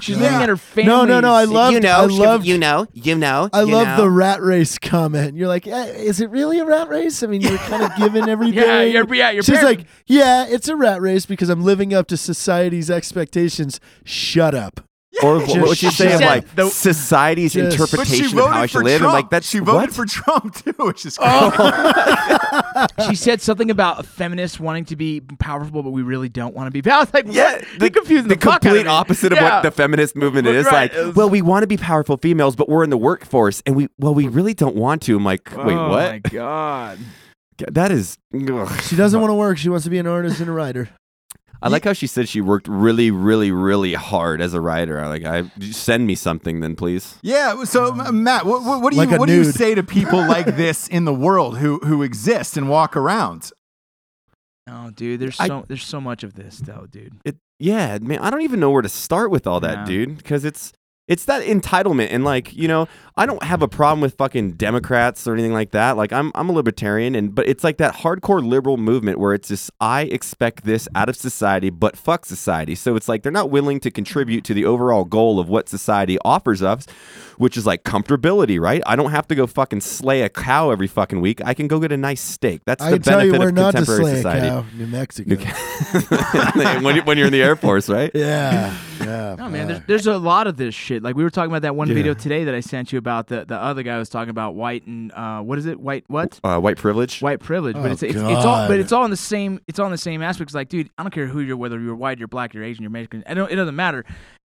She's God. living at her family. No, no, no. I love. you know, I she- loved. you know, you know. I you love know. the rat race comment. You're like, eh, is it really a rat race? I mean, you're kind of given everything. Yeah, you're- yeah, your She's parents- like, yeah, it's a rat race because I'm living up to society's expectations. Shut up. Or what would you Just say of said like the- society's Just- interpretation of how I should live? Trump. And like that's she voted what? for Trump too, which is oh. crazy. She said something about feminists wanting to be powerful, but we really don't want to be. I was like, Yeah, what? You're confusing the, the fuck out of complete opposite of Yeah. what the feminist movement is. Right. Like, well, we want to be powerful females, but we're in the workforce, and we well, we really don't want to. I'm like, oh, wait, oh what? my god. That is. ugh. She doesn't want to work. She wants to be an artist and a writer. I like how she said she worked really, really, really hard as a writer. I Like, I send me something then, please. Yeah. So, Mat, what, what, what do Like you a what do you say to people like this in the world who who exist and walk around? Oh, dude, there's I- so there's so much of this though, dude. It, yeah, man. I don't even know where to start with all that, No. dude, because it's it's that entitlement and like you know, I don't have a problem with fucking Democrats or anything like that. Like I'm I'm a libertarian and but it's like that hardcore liberal movement where it's just I expect this out of society but fuck society. So it's like they're not willing to contribute to the overall goal of what society offers us, which is like comfortability, right? I don't have to go fucking slay a cow every fucking week. I can go get a nice steak. That's I the can tell you benefit where of not to contemporary slay society. a cow, New Mexico. when, you, when you're in the Air Force, right? Yeah, yeah. No man, there's, there's a lot of this shit. Like we were talking about that one Yeah. video today that I sent you about the the other guy was talking about white and uh what is it white what Uh, white privilege. white privilege, but Oh, it's, it's it's all but it's all in the same it's all in the same aspects. Like, dude, I don't care who you're, whether you're white, you're black, you're Asian, you're Mexican. I don't. It doesn't matter.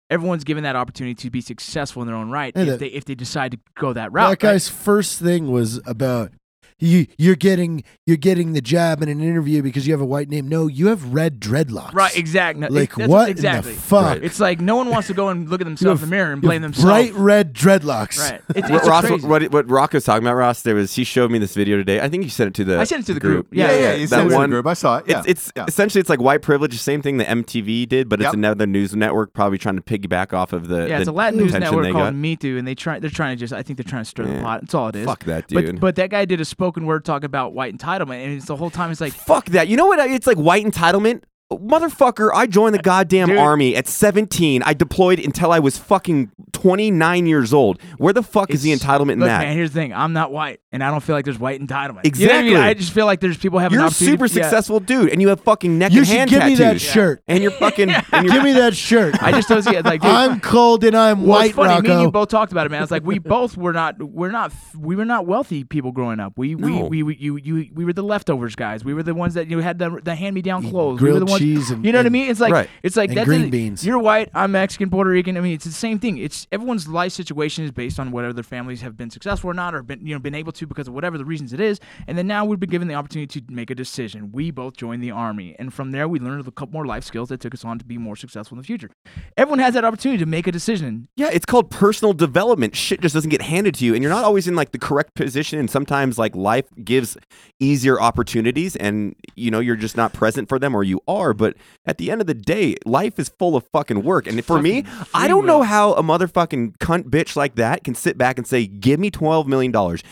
Everyone's given that opportunity to be successful in their own right Hey, if that- they if they decide to go that route. that guy's first thing was about you. You're getting you're getting the jab in an interview because you have a white name. No, you have red dreadlocks. right? Right, exactly. Like That's what Exactly. in the fuck? Right. It's like no one wants to go and look at themselves have- in the mirror and blame themselves. Bright red dreadlocks. Right. It's, What it's Ross, crazy. what, what Rocco's talking about, Ross, there was he showed me this video today. I think you sent it to the. I sent it to the group. Yeah, Yeah, yeah, yeah. you that sent it to the one- group. I saw it. Yeah, It's, it's yeah. essentially it's like white privilege, the same thing that MTV did, but it's Yep. another news network probably trying to piggyback off of the. Yeah, it's a Latin news network called got. Me Too, and they try. They're trying to just. I think they're trying to stir the pot. That's all it is. Fuck that, dude. but that guy did a spoken word talk about white entitlement, and it's the whole time it's like, Fuck that. You know what? It's like white entitlement. Motherfucker, I joined the uh, goddamn Dude. army at 17. I deployed until I was fucking 29 years old. Where the fuck is the It's- entitlement in Look, that? man, here's the thing. I'm not white, and I don't feel like there's white entitlement. You know what I, mean? Exactly. I just feel like there's people having You're an a opportunity. super yeah. successful dude, and you have fucking neck You and should hand give me that tattoos. shirt. And you're fucking. And you're Give me that shirt. I just told you, like, dude, I'm cold and I'm well, white, it's funny. Me and Rocco. you both talked about it, man. It's like we both were not, we're not, we were not wealthy people growing up. We, No. we, we, we, you, you, we were the leftovers guys. We were the ones that you had the, the hand me down clothes. we were grilled the ones, cheese and- you know what I mean? It's like, Right. it's like and that's green it. beans. You're white. I'm Mexican, Puerto Rican. I mean, it's the same thing. It's everyone's life situation is based on whether their families have been successful or not, or been you know been able to because of whatever the reasons it is. And then now we've been given the opportunity to make a decision. We both joined the army, and from there we learned a couple more life skills that took us on to be more successful in the future. Everyone has that opportunity to make a decision. Yeah, it's called personal development. Shit just doesn't get handed to you, and you're not always in like the correct position. And sometimes like life gives easier opportunities, and you know you're just not present for them, or you are. But at the end of the day, life is full of fucking work. And for me, I don't know how a motherfucking cunt bitch like that can sit back and say, "Give me twelve million dollars."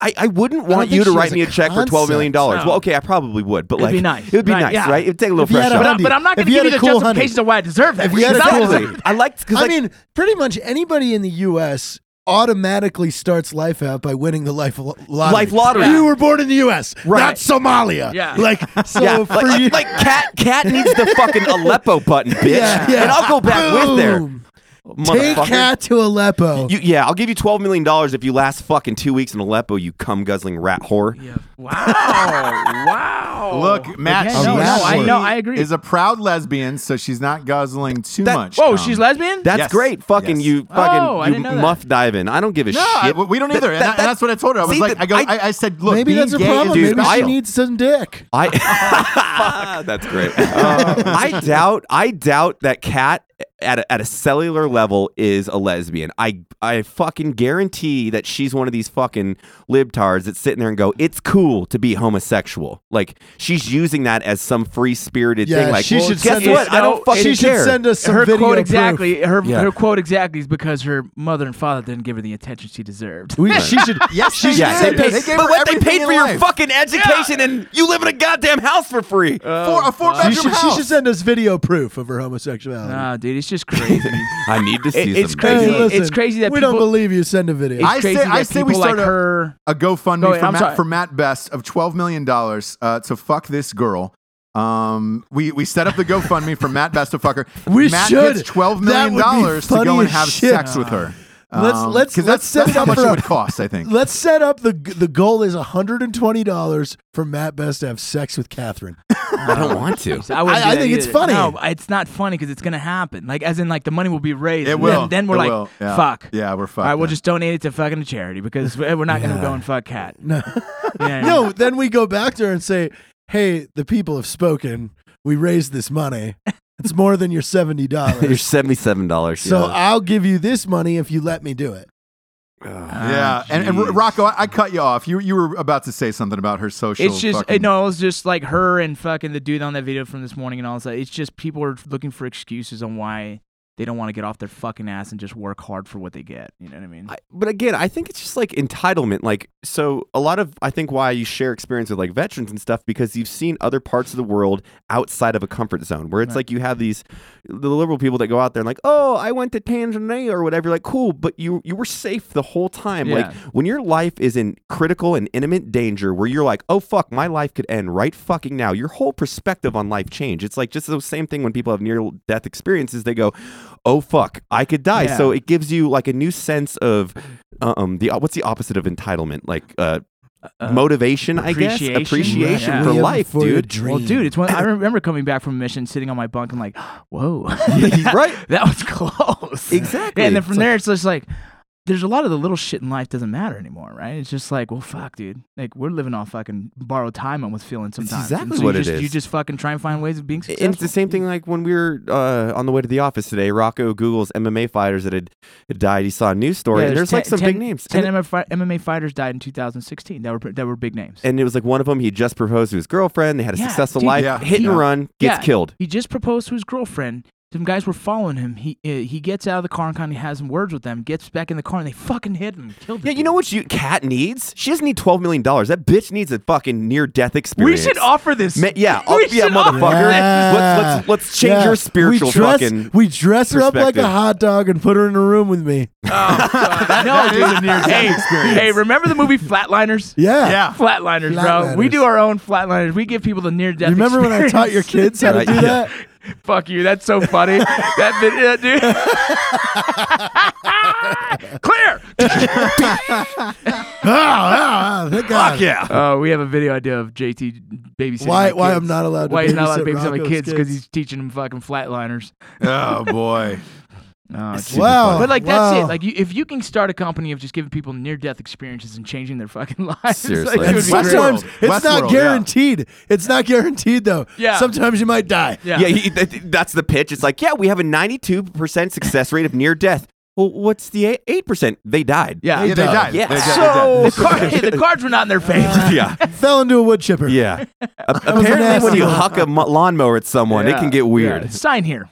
I, I wouldn't don't want you to write me a a check for twelve million dollars. concept. Well, okay, I probably would, but It'd like be nice. It would be Right, nice, yeah. right? It'd take a little If you had pressure. a off. But, I- but I'm not going If to you give you had the a cool justification of why I deserve that. If you had a Because I don't cool deserve I like because I like, mean, pretty much anybody in the U.S. automatically starts life out by winning the life lo- lottery. Life lottery. You were born in the U.S., Right. not Somalia. Yeah. Like so yeah, for like, like, you. like cat cat needs the fucking Aleppo button, bitch. yeah, yeah. And I'll go back with there. Boom. Take cat to Aleppo. You, yeah, I'll give you twelve million dollars if you last fucking two weeks in Aleppo, you cum guzzling rat whore. Yeah. Wow. wow. Look, Mat, Yeah, no, no, I- she no, I agree. Is a proud lesbian, so she's not guzzling too That- much. Whoa, cum. she's lesbian? That's Yes. great. Fucking Yes. you fucking Oh, you didn't know that. muff diving. I don't give a No, I- shit. we don't That- either. and, that- that- and that's what I told her. I was see, like, that- I go, I- I, I said, look, Maybe being that's a problem. dude, Maybe she I- needs some dick. I that's great. Uh, I doubt I doubt that cat at a, at a cellular level is a lesbian. I I fucking guarantee that she's one of these fucking libtards that's sitting there and go, "It's cool to be homosexual." Like she's using that as some free spirited Yeah, thing. Like, she well, should guess send what? us- I don't no, fucking she should care. send us some her video quote proof. exactly. Her Yeah. her quote exactly is because her mother and father didn't give her the attention she deserved. We, she should. Yes, she they should yeah, send they us- paid, They gave but what they paid for your life. fucking education, and you live in a goddamn house for free. Uh, four, a four uh, She bedroom should, she should send us video proof of her homosexuality. Nah, dude, it's just crazy. I need to see It- it's some crazy. Hey, listen, it's crazy that we people- don't believe you. Send a video. It's I say- crazy I say we people like start a- her. a GoFundMe Go ahead, for, Mat, for Mat Best of twelve million dollars uh, to fuck this girl. Um, we we set up the GoFundMe for Mat Best to fuck her. We Mat should. gets twelve That million would be dollars to go and have shit. sex with her. Let's- Um, let's- 'cause let's that's, set that's it how up much for it a- would cost. I think. Let's set up the the goal is hundred and twenty dollars for Mat Best to have sex with Catherine. I don't want to. I, I- I think it's funny. No, it's not funny because it's gonna happen. Like, as in, like the money will be raised. It and will. Then, then we're It like, will. Yeah. fuck. Yeah, we're fucked. All right, we'll then. just donate it to fucking a charity because we're we're not gonna go and fuck cat. No, Yeah, no. Then we go back to her and say, "Hey, the people have spoken. We raised this money. It's more than your seventy dollars. your seventy-seven dollars. so I'll give you this money if you let me do it." Yeah, Ah, and, and jeez. Rocco, I, I cut you off. You you were about to say something about her social. It's just fucking- no, it was just like her and fucking the dude on that video from this morning and all that. It's just people are looking for excuses on why they don't want to get off their fucking ass and just work hard for what they get. You know what I mean? I, but again, I think it's just like entitlement. Like, so a lot of I think why you share experience with like veterans and stuff because you've seen other parts of the world outside of a comfort zone where it's Right. like you have these the liberal people that go out there and like, oh, I went to Tanzania or whatever. You're like, cool, but you you were safe the whole time. Like when your life is in critical and imminent danger, where you're like, oh fuck, my life could end right fucking now. Your whole perspective on life change. It's like just the same thing when people have near death experiences. They go, oh fuck, I could die. Yeah. So it gives you like a new sense of um the what's the opposite of entitlement? Like uh, Uh, motivation, I guess, appreciation. appreciation Yeah. for Live life, for your dude. well, dude, it's when I remember coming back from a mission, sitting on my bunk, and like, whoa, right. that was close. Exactly. and then from It's there, it's just like there's a lot of the little shit in life doesn't matter anymore, right? It's just like, well, fuck, dude. Like we're living off fucking borrowed time. I'm with feeling sometimes. And exactly so what you just, is. You just fucking try and find ways of being successful. And it's the same thing like when we were uh, on the way to the office today. Rocco Google's MMA fighters that had, had died. He saw a news story, Yeah, and there's, like some 10 big names. Ten And, MMA, fighters died in 2016. That were that were big names. and it was like one of them. He just proposed to his girlfriend. They had a Yeah, successful dude, life. yeah, hit and run, gets Yeah. killed. He just proposed to his girlfriend. Some guys were following him. He uh, he gets out of the car and kind of has some words with them. Gets back in the car and they fucking hit him, killed him. Yeah, you know what you cat needs? She doesn't need twelve million dollars. That bitch needs a fucking near death experience. We should offer this. Ma- yeah, we oh, yeah, motherfucker. Yeah. Let's let's let's change Yeah. your spiritual we dress, fucking. We dress her up like a hot dog and put her in a room with me. no, that is a dude. near-death hey, experience. hey, remember the movie Flatliners? Yeah. Yeah. Flatliners, bro. We do our own flatliners. We give people the near death. Remember when I taught your kids how to Right, do yeah. that? Fuck you. That's so funny. that video, dude. Clear. Ah, ah, thank God. yeah. Oh, we have a video idea of JT babysitting. Why? my Why. I'm not allowed to Why he's not allowed to babysit babysit my kids because he's teaching them fucking flatliners. Oh boy. Oh, geez. Wow. But like that's wow. it. Like you, if you can start a company of just giving people near-death experiences and changing their fucking lives, Seriously. like, it And would be Westworld. great. sometimes it's Westworld, not yeah. guaranteed. It's not guaranteed though. Yeah. Sometimes you might die. Yeah. Yeah, he, that's the pitch. It's like, yeah, we have a 92% success rate of near death. Well, what's the eight- 8%? They died. Yeah. Yeah, they died. died. Yeah. They died. So- the, card, hey, the cards were not in their favor. yeah. Fell into a wood chipper. Yeah. A- apparently, when you accident. huck a mo- lawnmower at someone, it can get Yeah. weird. Sign here.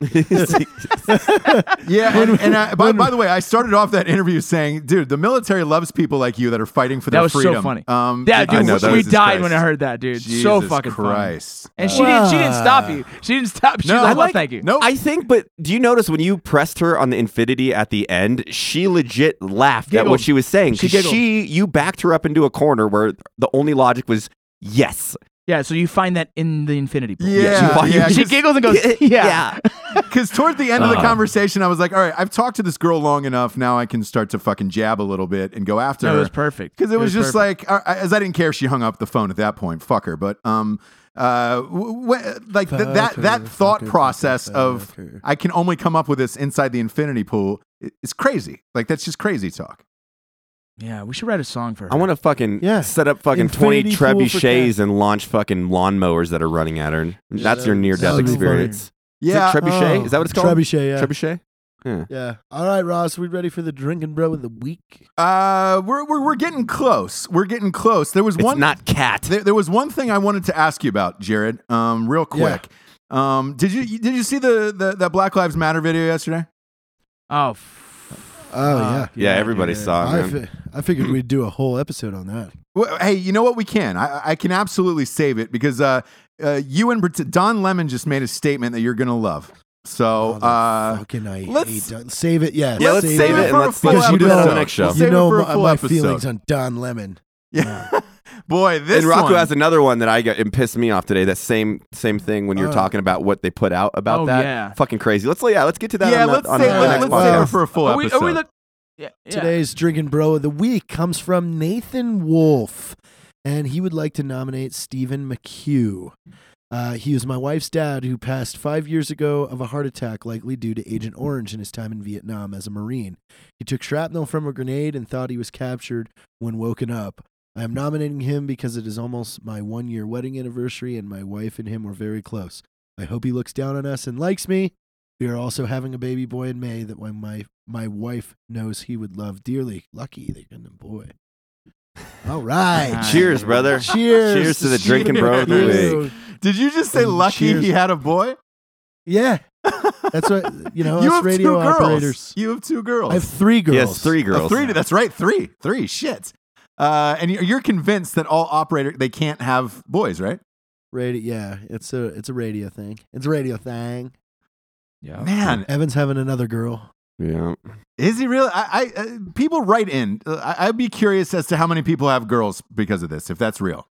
Yeah, and, and I, by, by the way, I started off that interview saying, "Dude, the military loves people like you that are fighting for That their was freedom." so funny. Um, Yeah, I dude, know, that we died Jesus when I heard that, dude. Jesus so fucking funny. Christ. And she didn't. She didn't stop you. She didn't stop. She No, was like, "Well, thank you." Nope. I think, but do you notice when you pressed her on the infinity at the end, she legit laughed at what she was saying. She 'cause giggled. she, you backed her up into a corner where the only logic was yes. Yeah. So you find that in the infinity pool. Yeah, she- yeah, She giggles and goes, "Yeah." Because toward the end of the Uh. conversation, I was like, "All right, I've talked to this girl long enough. Now I can start to fucking jab a little bit and go after No, it was perfect. because it was just perfect. like, as I didn't care if she hung up the phone at that point. Fuck her. But um, uh, w- w- like th- that that thought process of. I can only come up with this inside the infinity pool i- is crazy. Like that's just crazy talk. Yeah, we should write a song for her. I want to fucking Yeah. set up fucking Infinity 20 for trebuchets and launch fucking lawnmowers that are running at her. That's your near that death would be experience. Yeah, Is it trebuchet? Oh, Is that what it's called? Trebuchet, yeah. Trebuchet? Yeah. Yeah. All right, Ross, we ready for the drinking bro of the week? uh, we're, we're we're getting close. We're getting close. There was It's one. not cat. There, there was one thing I wanted to ask you about, Jarred. Um, real Yeah. quick. Um, did you did you see the, the that Black Lives Matter video yesterday? Oh. F- Oh, yeah. fuck, yeah, everybody dude. saw it, I, fi- I figured we'd do a whole episode on that. Well, hey, you know what? We can. I, I can absolutely save it because uh, uh, you and Don Lemon just made a statement that you're gonna love. So, Oh, uh, fucking I let's- hate Don- Save it, yeah. Yeah, let's save it for and a let's full let's you do that on the know- next show. We'll save You it know for a my, full my episode. feelings on Don Lemon. yeah, boy, this and Rocco one, has another one that I got and pissed me off today. That same same thing when you're Oh. talking about what they put out about Oh, that. yeah. Fucking crazy. Let's yeah, let's get to that. yeah, on let's on save, the let, next us save it for a full Are we, episode. are we look? Yeah, yeah. Today's drinking bro of the week comes from Nathan Wolf, and he would like to nominate Stephen McHugh. Uh, he was my wife's dad who passed five years ago of a heart attack, likely due to Agent Orange in his time in Vietnam as a Marine. He took shrapnel from a grenade and thought he was captured when woken up. I am nominating him because it is almost my one year wedding anniversary, and my wife and him were very close. I hope he looks down on us and likes me. We are also having a baby boy in May that my my wife knows he would love dearly. Lucky they got a boy. All right. Nice. Cheers, brother. Cheers. Cheers to the Stephen drinking bro of the week. Did you just say And lucky cheers. he had a boy? Yeah. That's what you know. you us have radio two girls. operators. You have two girls. I have three girls. Yes, three Oh, girls. three. That's right. Three. Three. Shit. Uh, and you're you're convinced that all operator they can't have boys, right? Radio. Yeah, it's a it's a radio thing. It's a radio thing. Yeah. Man, Evan's having another girl. Yeah. is he really? I, I uh, people write in. Uh, I, I'd be curious as to how many people have girls because of this, if that's real.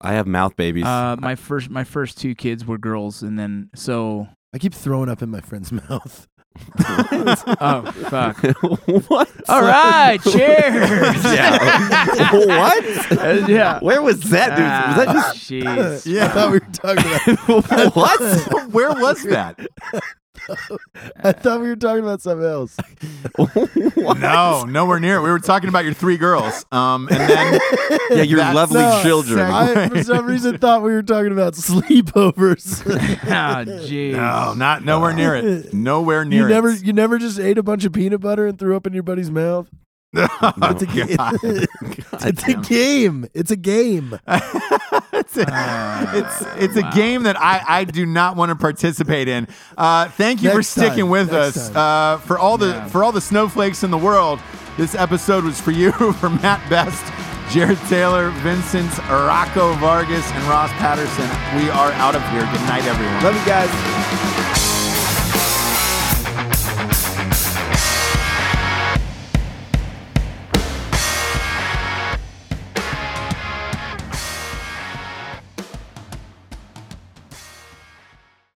I have mouth babies. Uh, my first my first two kids were girls, and then so I keep throwing up in my friend's mouth. oh fuck. what? All right, cheers. Yeah. what? Uh, yeah. Where was that, dude? Was that Ah, just jeez. I thought we were talking about. what? Where was that? I thought we were talking about something else. no, nowhere near. We were talking about your three girls. Um, and then Yeah, your That's- lovely No, children. I, for some reason, thought we were talking about sleepovers. Ah, jeez. no, not nowhere near it. Nowhere near you it. never, you never just ate a bunch of peanut butter and threw up in your buddy's mouth. Oh, It's a, ga- it's a game. It's a game. it's a, it's it's a game that I, I do not want to participate in. Uh, thank you for sticking time, with next us. Uh, for all the for all the snowflakes in the world, this episode was for you. for Mat Best, Jarred Taylor, Vincent Rocco Vargas, and Ross Patterson. We are out of here. Good night, everyone. Love you guys.